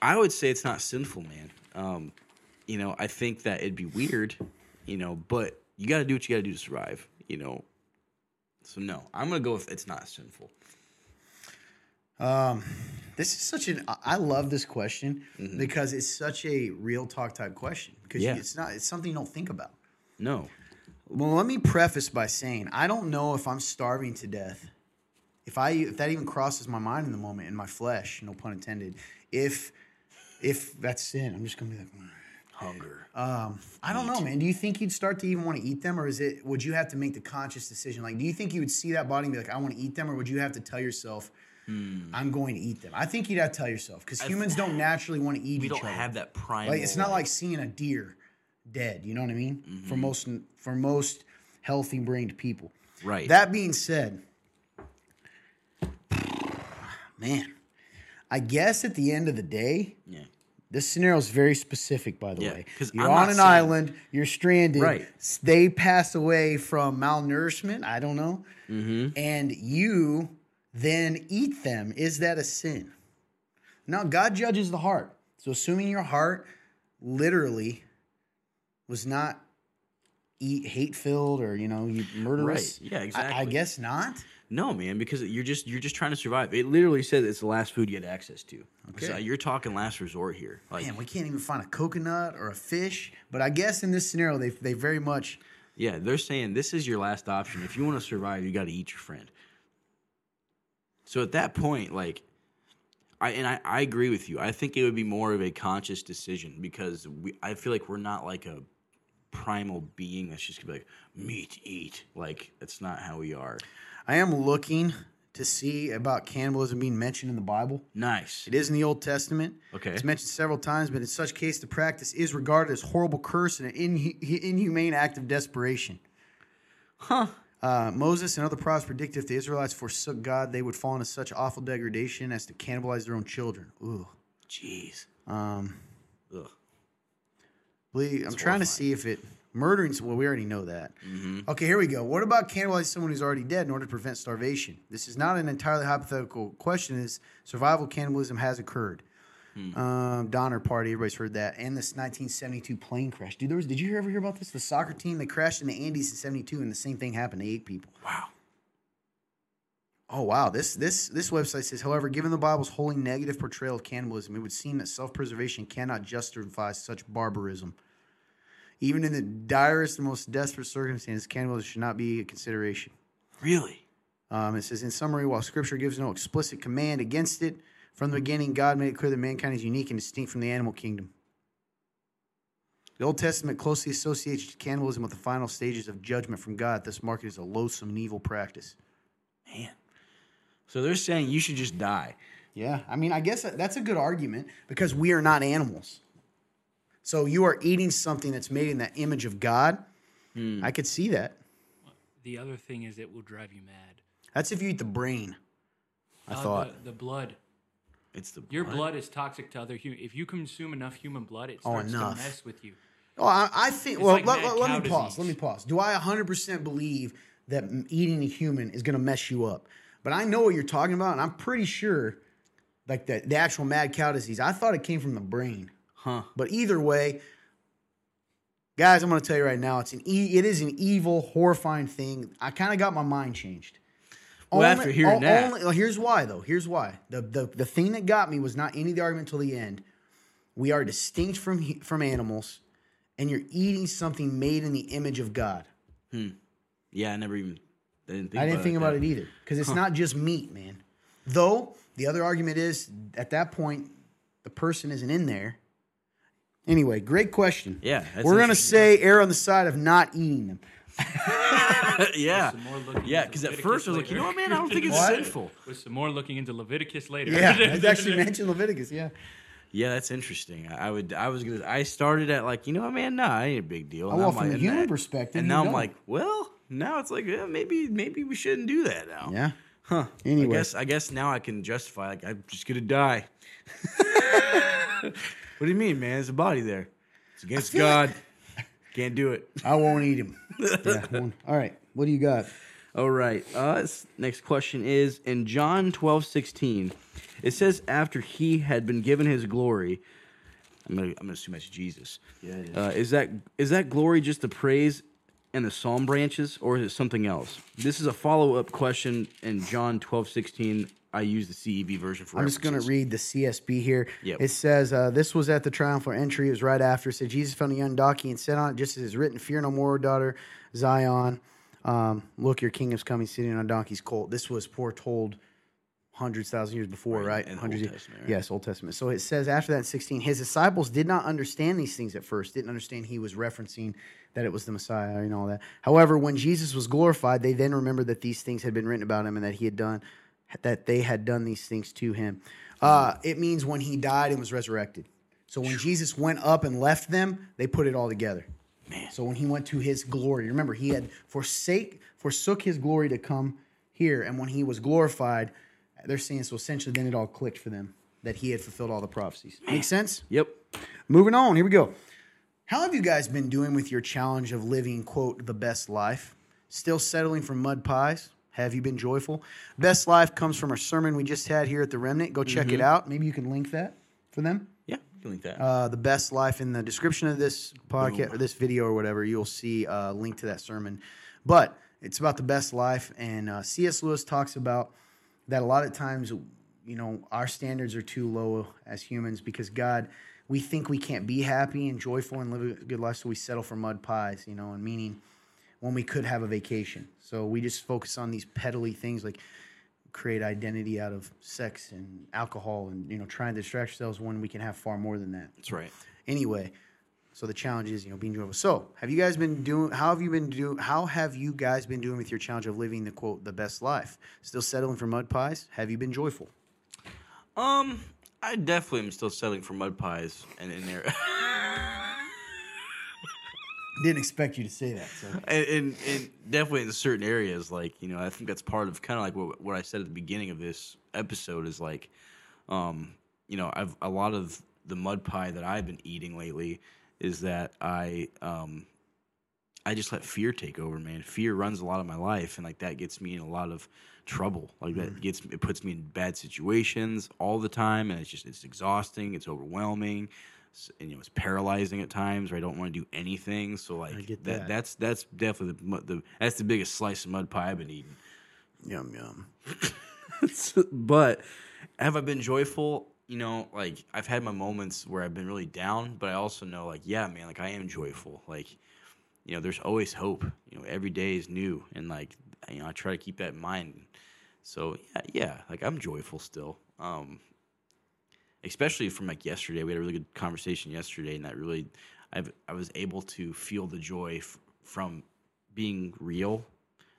S2: I would say it's not sinful, man. Um, you know, I think that it'd be weird, you know, but you got to do what you got to do to survive, you know. So no, I'm gonna go with it's not sinful.
S1: Um, this is such an. I- love this question because it's such a real talk type question because
S2: Yeah.
S1: it's not. It's something you don't think about.
S2: No.
S1: Well, let me preface by saying I don't know if I'm starving to death. If I if that even crosses my mind in the moment in my flesh, no pun intended. If if that's sin, I'm just gonna be like. "Mm."
S2: Hunger.
S1: Um, I don't know, man. Do you think you'd start to even want to eat them, or is it? Would you have to make the conscious decision? Like, do you think you would see that body and be like, "I want to eat them," or would you have to tell yourself, "I'm going to eat them"? I think you'd have to tell yourself because humans don't naturally want to eat
S2: we
S1: each
S2: don't have that primal.
S1: Like, it's not like seeing a deer dead. You know what I mean? For most for most healthy brained people.
S2: Right.
S1: That being said, man, I guess at the end of the day,
S2: Yeah.
S1: this scenario is very specific, by the
S2: Yeah,
S1: way. You're
S2: I'm
S1: on an
S2: saying-
S1: island, you're stranded.
S2: Right.
S1: They pass away from malnourishment. I don't know.
S2: Mm-hmm.
S1: And you then eat them. Is that a sin? Now, God judges the heart. So, assuming your heart literally was not eat hate filled or you know you murderous,
S2: Right. Yeah,
S1: I- I, guess not.
S2: No, man, because you're just you're just trying to survive. It literally says it's the last food you had access to.
S1: Okay.
S2: So you're talking last resort here. Like,
S1: Man, we can't even find a coconut or a fish. But I guess in this scenario, they they very much
S2: yeah, they're saying this is your last option. If you want to survive, you got to eat your friend. So at that point, like, I and I, I agree with you. I think it would be more of a conscious decision because we I feel like we're not like a primal being that's just gonna be like meat eat. Like that's not how we are.
S1: I am looking to see about cannibalism being mentioned in the Bible.
S2: Nice.
S1: It is in the Old Testament.
S2: Okay.
S1: It's mentioned several times, but in such case, the practice is regarded as horrible curse and an inhumane act of desperation.
S2: Huh.
S1: Uh, Moses and other prophets predicted if the Israelites forsook God, they would fall into such awful degradation as to cannibalize their own children. Ooh.
S2: Jeez.
S1: Um,
S2: Ugh.
S1: believe- I'm trying to see if it murdering. Well, we already know that.
S2: Mm-hmm.
S1: Okay, here we go. What about cannibalizing someone who's already dead in order to prevent starvation? This is not an entirely hypothetical question. Is survival cannibalism has occurred?
S2: Hmm.
S1: Um, Donner Party, everybody's heard that, and this 1972 plane crash. Dude, there was. Did you ever hear about this? The soccer team they crashed in the Andes in '72, and the same thing happened to eight people.
S2: Wow.
S1: Oh wow, this this this website says, however, given the Bible's wholly negative portrayal of cannibalism, it would seem that self-preservation cannot justify such barbarism. Even in the direst and most desperate circumstances, cannibalism should not be a consideration.
S2: Really?
S1: Um, it says, in summary, while Scripture gives no explicit command against it, from the beginning, God made it clear that mankind is unique and distinct from the animal kingdom. The Old Testament closely associates cannibalism with the final stages of judgment from God, This market is a loathsome and evil practice.
S2: Man. So they're saying you should just die.
S1: Yeah, I mean, I guess that's a good argument because we are not animals. So you are eating something that's made in the image of God. I could see that.
S3: The other thing is it will drive you mad.
S1: That's if you eat the brain. I
S3: Uh,
S1: thought.
S3: the, the blood.
S2: It's the
S3: Your blood is toxic to other humans. If you consume enough human blood, it
S1: Oh,
S3: starts
S1: enough.
S3: to mess with you.
S1: Oh, I, I think.
S3: It's
S1: well,
S3: like
S1: let,
S3: mad
S1: let- let
S3: cow
S1: me pause. Let me pause. Do I 100% believe that m- eating a human is going to mess you up? But I know what you're talking about, and I'm pretty sure, like the, the actual mad cow disease, I thought it came from the brain.
S2: Huh.
S1: But either way, guys, I'm going to tell you right now, it's an e- it is an evil, horrifying thing. I kind of got my mind changed.
S2: Well, after hearing that.
S1: only- well, here's why though. Here's why. The, the the thing that got me was not any of the argument until the end. We are distinct from from animals, and you're eating something made in the image of God. Hmm.
S2: Yeah, I never even. I didn't think
S1: I didn't
S2: about
S1: think
S2: it
S1: about
S2: like
S1: it either because it's not just meat, man. Though the other argument is at that point the person isn't in there. Anyway, great question.
S2: Yeah,
S1: we're gonna say err on the side of not eating them.
S2: that. yeah.
S3: Some more looking
S2: Yeah, because at
S3: Leviticus
S2: first I was like, you know what, man? I don't think it's
S1: What?
S2: sinful.
S3: With some more looking into Leviticus later.
S1: Yeah, I actually mentioned Leviticus. Yeah,
S2: Yeah, that's interesting. I I would. I was gonna. I started at like, you know what, man? Nah, I ain't a big deal.
S1: Oh,
S2: And
S1: well,
S2: I'm
S1: from
S2: like-
S1: a human
S2: that-
S1: perspective,
S2: and
S1: you
S2: now I'm like, well, now it's like, yeah, maybe, maybe we shouldn't do that now.
S1: yeah.
S2: Huh.
S1: Anyway.
S2: I guess. I guess now I can justify. Like, I'm just gonna die. what do you mean, man? There's a body there. It's against
S1: feel
S2: God. Can't do it.
S1: I won't eat him. yeah, won't. All right. What do you got?
S2: All right. Uh, next question is in John twelve sixteen. It says after he had been given his glory. I'm gonna, I'm gonna assume that's Jesus.
S1: Yeah, it is.
S2: Uh, is that is that glory just the praise and the psalm branches, or is it something else? This is a follow up question in John twelve sixteen. I use the CEV version for.
S1: I'm just going to read the CSB here.
S2: Yep.
S1: It says, uh, This was at the triumphal entry. It was right after. It said, Jesus found a young donkey and said on it, just as is written, Fear no more, daughter Zion. Um, look, your kingdom's coming sitting on a donkey's colt. This was foretold hundreds, thousand years before,
S2: Right,
S1: right? hundreds
S2: Old
S1: years-
S2: Testament, right?
S1: Yes, Old Testament. So it says after that in 16, his disciples did not understand these things at first, didn't understand he was referencing that it was the Messiah and all that. However, when Jesus was glorified, they then remembered that these things had been written about him and that he had done, that they had done these things to him. Uh, it means when he died and was resurrected. So when Jesus went up and left them, they put it all together.
S2: Man.
S1: So when he went to his glory, remember he had forsake forsook his glory to come here, and when he was glorified, they're saying so. Essentially, then it all clicked for them that he had fulfilled all the prophecies. Make sense?
S2: Yep.
S1: Moving on. Here we go. How have you guys been doing with your challenge of living quote the best life? Still settling for mud pies? Have you been joyful? Best life comes from a sermon we just had here at the Remnant. Go check it out. Maybe you can link that for them.
S2: Yeah, you can link that.
S1: Uh, the best life in the description of this podcast or this video or whatever, you'll see a link to that sermon. But it's about the best life, and uh, C.S. Lewis talks about that a lot of times, you know, our standards are too low as humans because God, we think we can't be happy and joyful and live a good life, so we settle for mud pies, you know, and meaning when we could have a vacation. So we just focus on these peddly things like create identity out of sex and alcohol and you know trying to distract ourselves when we can have far more than that.
S2: That's right.
S1: Anyway, so the challenge is you know being joyful. So have you guys been doing? How have you been doing? How have you guys been doing with your challenge of living the quote the best life? Still settling for mud pies? Have you been joyful?
S2: Um, I definitely am still settling for mud pies and in there.
S1: Didn't expect you to say that. So
S2: and, and, and definitely in certain areas, like you know, I think that's part of kind of like what, what I said at the beginning of this episode is like, um, you know, I've a lot of the mud pie that I've been eating lately is that I um, I just let fear take over, man. Fear runs a lot of my life, and like that gets me in a lot of trouble. Like that gets it puts me in bad situations all the time, and it's just it's exhausting. It's overwhelming. And, you know, it's paralyzing at times where I don't want to do anything. So like that.
S1: that.
S2: that's that's definitely the, the that's the biggest slice of mud pie I've been eating.
S1: yum yum.
S2: but have I been joyful? You know, like I've had my moments where I've been really down, but I also know, like, yeah, man, like I am joyful. Like, you know, there's always hope. You know, every day is new, and like, you know, I try to keep that in mind. So yeah, yeah, like I'm joyful still. Um, especially from like yesterday, we had a really good conversation yesterday, and that really, I've I was able to feel the joy f- from being real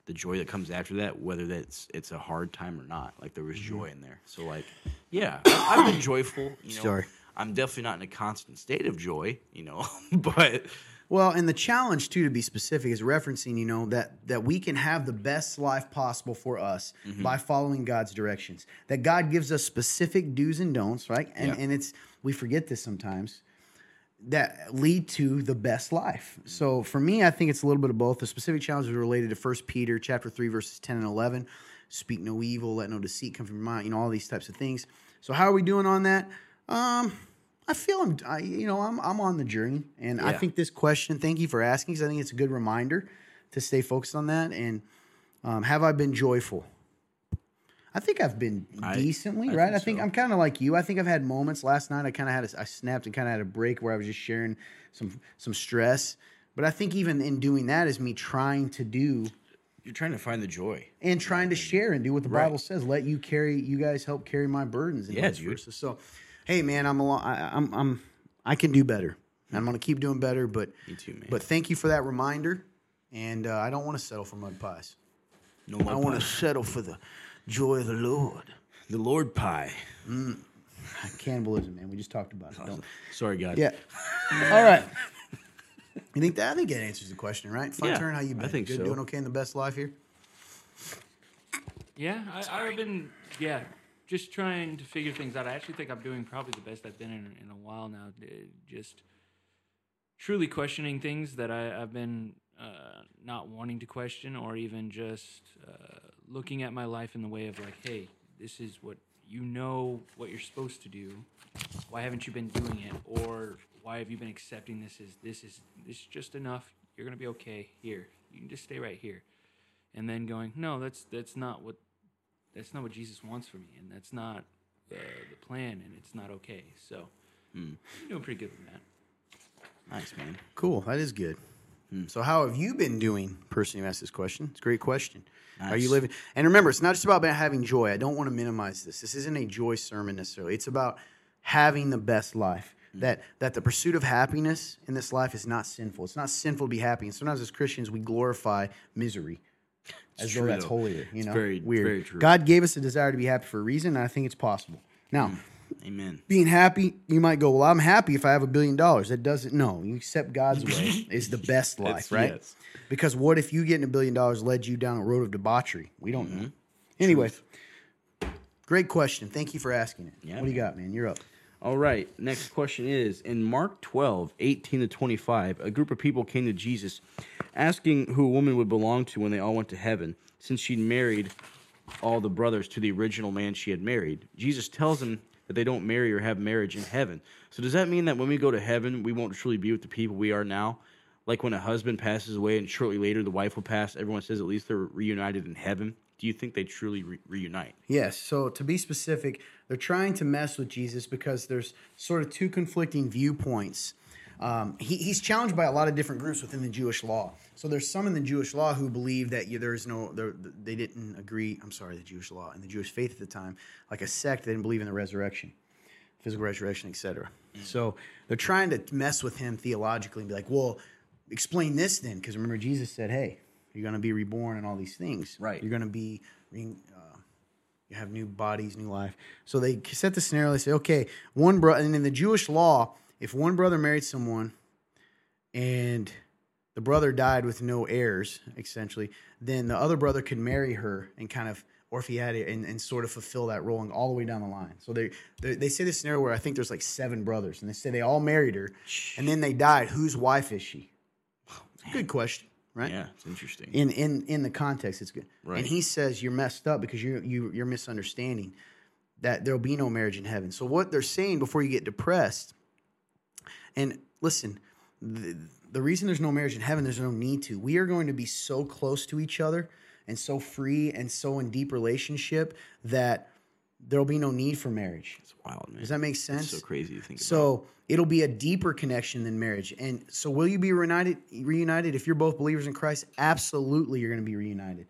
S2: the joy that comes after that, whether that's it's a hard time or not. Like there was mm-hmm. joy in there. So like, yeah, I- I've been joyful. You know,
S1: Sorry.
S2: I'm definitely not in a constant state of joy. You know, but
S1: Well, and the challenge too, to be specific, is referencing, you know, that that we can have the best life possible for us by following God's directions. That God gives us specific do's and don'ts, right? And
S2: Yeah.
S1: and it's we forget this sometimes that lead to the best life. So for me, I think it's a little bit of both. The specific challenges are related to First Peter chapter three, verses ten and eleven. Speak no evil, let no deceit come from your mind. You know all these types of things. So how are we doing on that? Um, I feel I'm, I, you know, I'm I'm on the journey, and I think this question. Thank you for asking, because I think it's a good reminder to stay focused on that. And um, have I been joyful? I think I've been
S2: I-
S1: decently,
S2: I
S1: right?
S2: think
S1: I think
S2: so.
S1: I'm kind of like you. I think I've had moments last night. I kind of had a, I snapped and kind of had a break where I was just sharing some some stress. But I think even in doing that is me trying to do
S2: you're trying to find the joy.
S1: and trying to share and do what the
S2: Right.
S1: Bible says. Let you carry, you guys help carry my burdens and
S2: Yeah, dude.
S1: versa. So, hey, man, I'm a lo- I, I'm I'm I can do better. I'm gonna keep doing better. But
S2: Me too, man.
S1: but thank you for that reminder. And uh, I don't want to settle for mud pies.
S2: no
S1: I want to settle for the joy of the Lord.
S2: the Lord pie.
S1: Cannibalism, man. We just talked about it. Don't.
S2: Sorry, guys.
S1: Yeah. All right. You think that? I think that answers the question, right? Fun
S2: Yeah,
S1: turn. How you
S2: I
S1: been?
S2: think
S1: Good.
S2: so.
S1: Doing okay in the best life here.
S3: Yeah, I, I've been yeah, just trying to figure things out. I actually think I'm doing probably the best I've been in in a while now. Just truly questioning things that I, I've been uh, not wanting to question, or even just uh, looking at my life in the way of like, hey, this is what you know what you're supposed to do. Why haven't you been doing it? Or why have you been accepting this as this is this is just enough? You're gonna be okay here. You can just stay right here and then going, no, that's that's not what that's not what Jesus wants for me, and that's not uh, the plan, and it's not okay. So, I'm doing pretty good with that.
S2: Nice, man.
S1: Cool. That is good. So, how have you been doing? Person who asked this question. It's a great question. Are you living? And remember, it's not just about having joy. I don't want to minimize this. This isn't a joy sermon necessarily. It's about having the best life. That that the pursuit of happiness in this life is not sinful. It's not sinful to be happy. And sometimes as Christians, we glorify misery as though that's
S2: though.
S1: holier. You know,
S2: very-
S1: weird.
S2: very.
S1: God gave us a desire to be happy for a reason, and I think it's possible. Now mm.
S2: Amen.
S1: being happy, you might go, Well, I'm happy if I have a billion dollars. That doesn't, no, you accept God's way is the best life, right?
S2: yes.
S1: Because what if you getting a billion dollars led you down a road of debauchery? We don't mm-hmm. know. Anyway, great question. Thank you for asking it.
S2: Yeah,
S1: what do you got, man? You're up.
S2: All right. Next question is In Mark 12, 18 to 25, a group of people came to Jesus asking who a woman would belong to when they all went to heaven, since she'd married all the brothers to the original man she had married. Jesus tells them that they don't marry or have marriage in heaven. So, does that mean that when we go to heaven, we won't truly be with the people we are now? Like when a husband passes away and shortly later the wife will pass, everyone says at least they're reunited in heaven. Do you think they truly re- reunite?
S1: Yes. So to be specific, they're trying to mess with Jesus because there's sort of two conflicting viewpoints. Um, he, he's challenged by a lot of different groups within the Jewish law. So there's some in the Jewish law who believe that you, there's no, there, they didn't agree. I'm sorry, the Jewish law and the Jewish faith at the time, like a sect, they didn't believe in the resurrection, physical resurrection, etc. So they're trying to mess with him theologically and be like, well, explain this then, because remember Jesus said, hey, you're going to be reborn and all these things.
S2: Right.
S1: You're going to be. Uh, you have new bodies, new life. So they set the scenario. They say, okay, one brother, and in the Jewish law, if one brother married someone and the brother died with no heirs, essentially, then the other brother could marry her and kind of, or if he had it, and, and sort of fulfill that role and all the way down the line. So they, they they say this scenario where I think there's like seven brothers, and they say they all married her, and then they died. Whose wife is she? Good question, right?
S2: Yeah, it's interesting.
S1: in in in the context it's good
S2: Right.
S1: and he says you're messed up because you you you're misunderstanding that there'll be no marriage in heaven so what they're saying before you get depressed and listen the, the reason there's no marriage in heaven there's no need to we are going to be so close to each other and so free and so in deep relationship that there'll be no need for marriage
S2: It's wild, man.
S1: does that make sense
S2: It's so crazy to think about.
S1: so it'll be a deeper connection than marriage. And so will you be reunited reunited if you're both believers in Christ? Absolutely you're going to be reunited.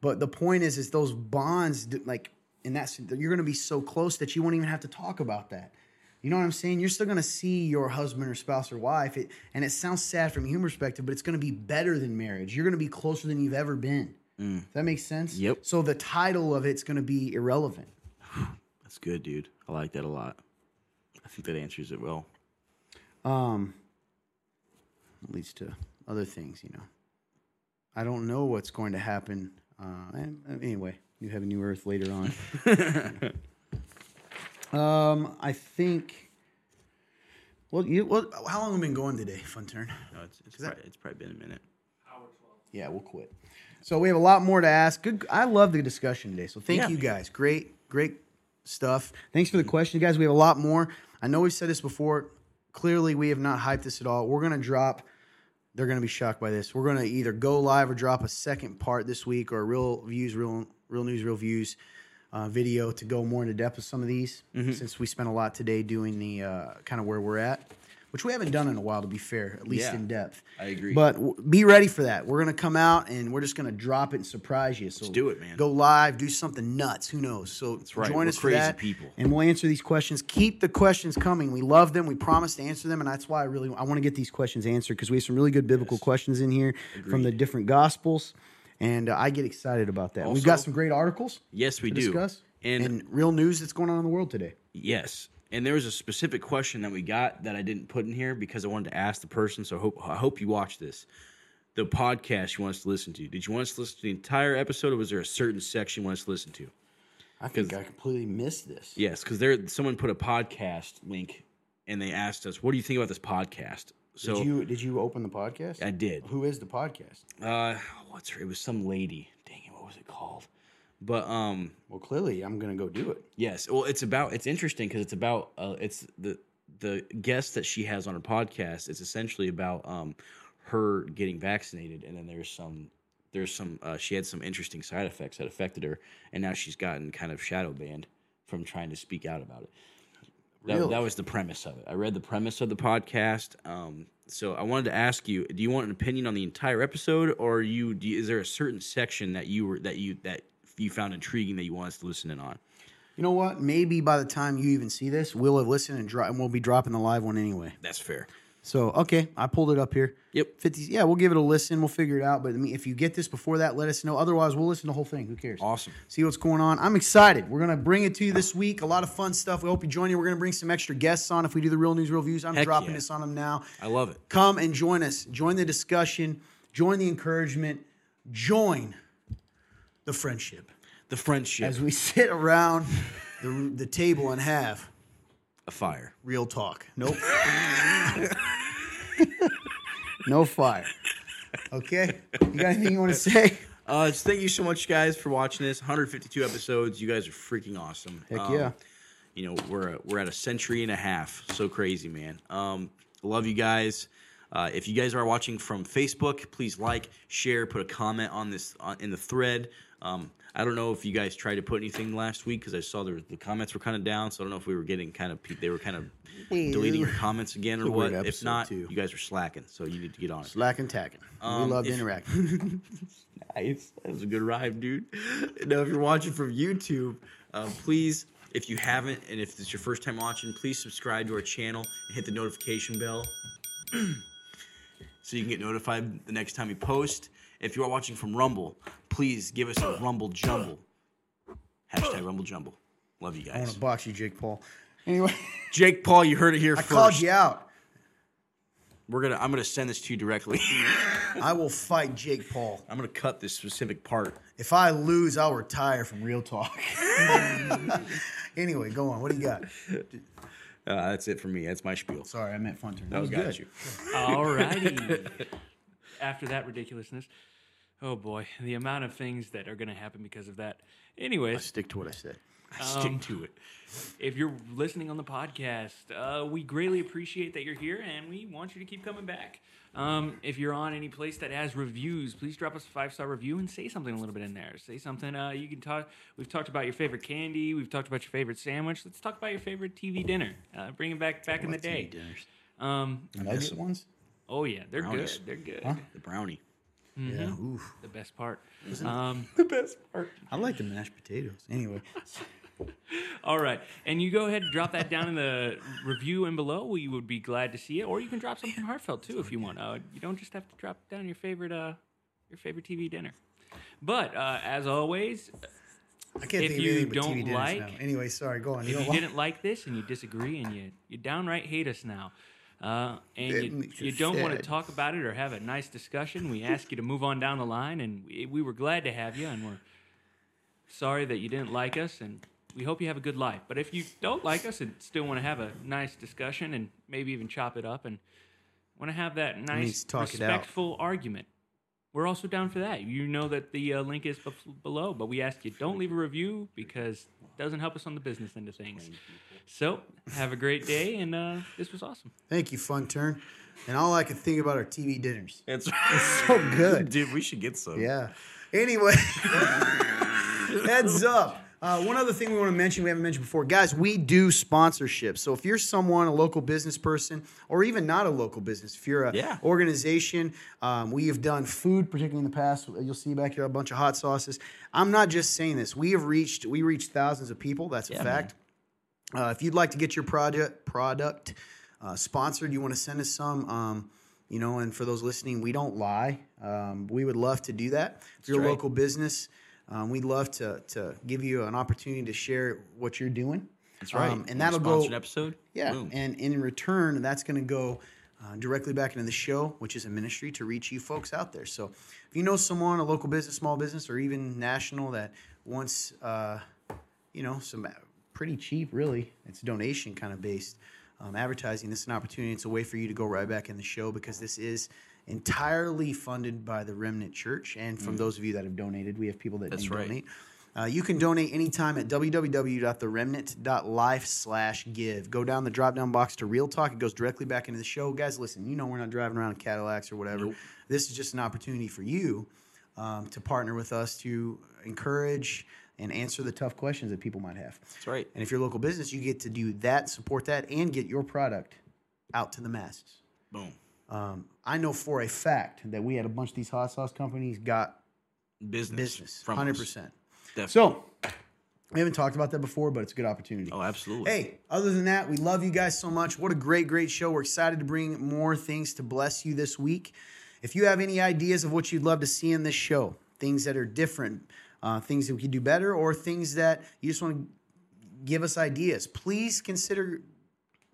S1: But the point is is those bonds like in that sense, you're going to be so close that you won't even have to talk about that. You know what I'm saying? You're still going to see your husband or spouse or wife. It, and it sounds sad from a human perspective, but it's going to be better than marriage. You're going to be closer than you've ever been. Does that make sense?
S2: Yep.
S1: So the title of it's going to be irrelevant.
S2: That's good, dude. I like that a lot. I think that answers it well.
S1: um, leads to other things, you know. I don't know what's going to happen. Uh, uh, anyway, you have a new Earth later on. um, I think. Well, you, well, how long have we been going today? Fun turn.
S2: No, it's, it's, probably, it's probably been a minute.
S1: Yeah, we'll quit. So we have a lot more to ask. Good. I love the discussion today. So thank
S2: Yeah.
S1: you guys. Great, great stuff. Thanks for the question, guys. We have a lot more. I know we've said this before. Clearly, we have not hyped this at all. We're gonna drop. They're gonna be shocked by this. We're gonna either go live or drop a second part this week, or real views, real real news, real views uh, video to go more into depth with some of these. Since we spent a lot today doing the uh, kind of where we're at, which we haven't done in a while, to be fair, at least
S2: Yeah.
S1: in depth.
S2: I agree.
S1: But w- be ready for that. We're gonna come out and we're just gonna drop it and surprise you. So
S2: Let's do it, man.
S1: Go live, do something nuts. Who knows? So
S2: right.
S1: join
S2: We're
S1: us for
S2: crazy
S1: that,
S2: people.
S1: and we'll answer these questions. Keep the questions coming. We love them. We promise to answer them, and that's why I really I want to get these questions answered because we have some really good biblical questions in here from the different gospels, and uh, I get excited about that. We've got some great articles
S2: Yes, we do.
S1: discuss
S2: And,
S1: and real news that's going on in the world today.
S2: yes, and there was a specific question that we got that I didn't put in here because I wanted to ask the person. So I hope I hope you watch this. The podcast you want us to listen to. Did you want us to listen to the entire episode, or was there a certain section you want us to listen to?
S1: I think I completely missed this.
S2: Yes, because there someone put a podcast link, and they asked us, "What do you think about this podcast?" So
S1: did you did you open the podcast?
S2: I did.
S1: Who is the podcast?
S2: Uh, what's her? It was some lady. Dang it, what was it called? But um,
S1: Well, clearly I'm gonna go do it.
S2: yes. Well, it's about. It's interesting because it's about. Uh, it's the the guest that she has on her podcast. It's essentially about um her getting vaccinated, and then there's some there's some uh, she had some interesting side effects that affected her, and now she's gotten kind of shadow banned from trying to speak out about it. That,
S1: Really?
S2: that was the premise of it. I read the premise of the podcast. Um, so I wanted to ask you: Do you want an opinion on the entire episode, or you, do you is there a certain section that you were that you that you found intriguing that you want us to listen in on?
S1: You know what? Maybe by the time you even see this, we'll have listened and, dro- and we'll be dropping the live one anyway.
S2: That's fair.
S1: So okay, I pulled it up here.
S2: Yep.
S1: 50, yeah, we'll give it a listen. We'll figure it out. But I mean, if you get this before that, let us know. Otherwise, we'll listen to the whole thing. Who cares?
S2: Awesome.
S1: See what's going on. I'm excited. We're gonna bring it to you this week. A lot of fun stuff. We hope you join you. We're gonna bring some extra guests on if we do the real news, real views. I'm
S2: Heck
S1: dropping
S2: yeah.
S1: this on them now.
S2: I love it.
S1: Come and join us. Join the discussion. Join the encouragement. Join the friendship
S2: The friendship.
S1: as we sit around the, the table and have
S2: a fire.
S1: Real talk. Nope. no fire. Okay. You got anything you want to say?
S2: Uh, just thank you so much, guys, for watching this. 152 episodes. You guys are freaking awesome.
S1: Heck
S2: Um,
S1: yeah.
S2: You know, we're we're at a century and a half. So crazy, man. Um, love you guys. Uh, if you guys are watching from Facebook, please like, share, put a comment on this on, in the thread. Um, I don't know if you guys tried to put anything last week because I saw there, the comments were kind of down. So I don't know if we were getting kind of they were kind of deleting your comments again or what. If not,
S1: too.
S2: you guys are slacking. So you need to get on it.
S1: Slacking, tacking.
S2: Um,
S1: we love
S2: if-
S1: interacting.
S2: Nice. That was a good rhyme, dude. Now, if you're watching from YouTube, uh, please, if you haven't, and if it's your first time watching, please subscribe to our channel and hit the notification bell so you can get notified the next time we post. If you are watching from Rumble, please give us a Rumble Jumble. Hashtag Rumble Jumble. Love you guys.
S1: I want
S2: guys.
S1: to box you, Jake Paul. Anyway,
S2: Jake Paul, you heard it here
S1: I
S2: first.
S1: called you out.
S2: We're gonna. I'm gonna send this to you directly.
S1: I will fight Jake Paul.
S2: I'm gonna cut this specific part.
S1: If I lose, I'll retire from real talk. anyway, go on. What do you got?
S2: Uh, that's it for me. That's my spiel.
S1: Sorry, I meant fun turn. That
S2: That
S1: was
S2: got
S1: good.
S2: you.
S3: Alrighty. After that ridiculousness, oh boy, the amount of things that are going to happen because of that. Anyway.
S1: I
S3: Anyways,
S1: stick to what I said.
S2: Stick to it.
S3: if you're listening on the podcast, uh, we greatly appreciate that you're here, and we want you to keep coming back. Um, if you're on any place that has reviews, please drop us a five star review and say something a little bit in there. Say something. Uh, you can talk. We've talked about your favorite candy. We've talked about your favorite sandwich. Let's talk about your favorite TV dinner. Uh, bring it back back in the day.
S2: dinners.
S3: Um,
S1: Nugget ones?
S3: oh yeah, they're
S2: Brownies.
S3: good. They're good.
S1: Huh?
S2: The brownie.
S3: Mm-hmm.
S1: Yeah. Oof.
S3: The best part. Um,
S2: The best part.
S1: I like the mashed potatoes. Anyway,
S3: All right, and you go ahead and drop that down in the review and below. We would be glad to see it, or you can drop something heartfelt too if you want. Uh, you don't just have to drop down your favorite uh, your favorite TV dinner. But uh, as always,
S1: I can't
S3: If
S1: think of
S3: you
S1: but
S3: don't
S1: TV
S3: like-
S1: now. Anyway, sorry. Go on. You
S3: if you
S1: like-
S3: didn't like this and you disagree and you you downright hate us now, uh, and you, you don't want to talk about it or have a nice discussion, we ask you to move on down the line, and we, we were glad to have you, and we're sorry that you didn't like us, and we hope you have a good life. But if you don't like us and still want to have a nice discussion and maybe even chop it up and want to have that nice,
S1: talk
S3: respectful argument, we're also down for that. You know that the uh, link is bef- below, but we ask you don't leave a review because it doesn't help us on the business end of things. So have a great day, and uh, this was awesome.
S1: Thank you, Fun Turn. And all I can think about are TV dinners.
S2: It's,
S1: So good.
S2: dude. We should get some.
S1: Yeah. Anyway, heads up. Uh, one other thing we want to mention, we haven't mentioned before, guys, we do sponsorships. So if you're someone, a local business person, or even not a local business, if you're a
S2: Yeah.
S1: organization, um, we have done food, particularly in the past. You'll see back here a bunch of hot sauces. I'm not just saying this. We have reached, we reached thousands of people. That's a
S2: Yeah,
S1: fact. Uh, if you'd like to get your project product uh, sponsored, you want to send us some. Um, you know, and for those listening, we don't lie. Um, we would love to do that. If you're a local business, um, we'd love to to give you an opportunity to share what you're doing.
S2: That's right.
S1: Um, and that'll go.
S2: sponsored episode.
S1: Yeah,
S2: Boom.
S1: and in return, that's going to go uh, directly back into the show, which is a ministry to reach you folks out there. So, if you know someone, a local business, small business, or even national that wants, uh, you know, some pretty cheap, really, it's donation kind of based um, advertising. This is an opportunity. It's a way for you to go right back in the show because this is entirely funded by the Remnant Church. And from those of you that have donated, we have people that
S2: Mm. That's right.
S1: donate. Uh, you can donate anytime at www.theremnant.life slash give. Go down the drop down box to Real Talk. It goes directly back into the show. Guys, listen, you know we're not driving around in Cadillacs or whatever.
S2: Nope.
S1: This is just an opportunity for you um, to partner with us to encourage and answer the tough questions that people might have.
S2: That's right.
S1: And if you're a local business, you get to do that, support that, and get your product out to the masses.
S2: Boom.
S1: Um, I know for a fact that we had a bunch of these hot sauce companies got
S2: Business.
S1: business,
S2: from
S1: hundred
S2: us.
S1: percent.
S2: Definitely.
S1: So we haven't talked about that before, but it's a good opportunity.
S2: oh, absolutely.
S1: Hey, other than that, we love you guys so much. What a great, great show. We're excited to bring more things to bless you this week. If you have any ideas of what you'd love to see in this show, things that are different, uh, things that we could do better, or things that you just want to give us ideas, please consider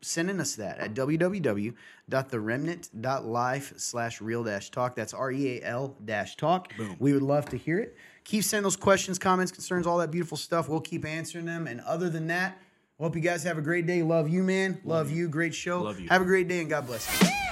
S1: sending us that at www.theremnant.life slash real dash talk. That's R E A L dash talk.
S2: Boom.
S1: We would love to hear it. Keep sending those questions, comments, concerns, all that beautiful stuff. We'll keep answering them. And other than that, Hope you guys have a great day. Love you, man. Love you. Great show.
S2: Love you.
S1: Have a great day and God bless.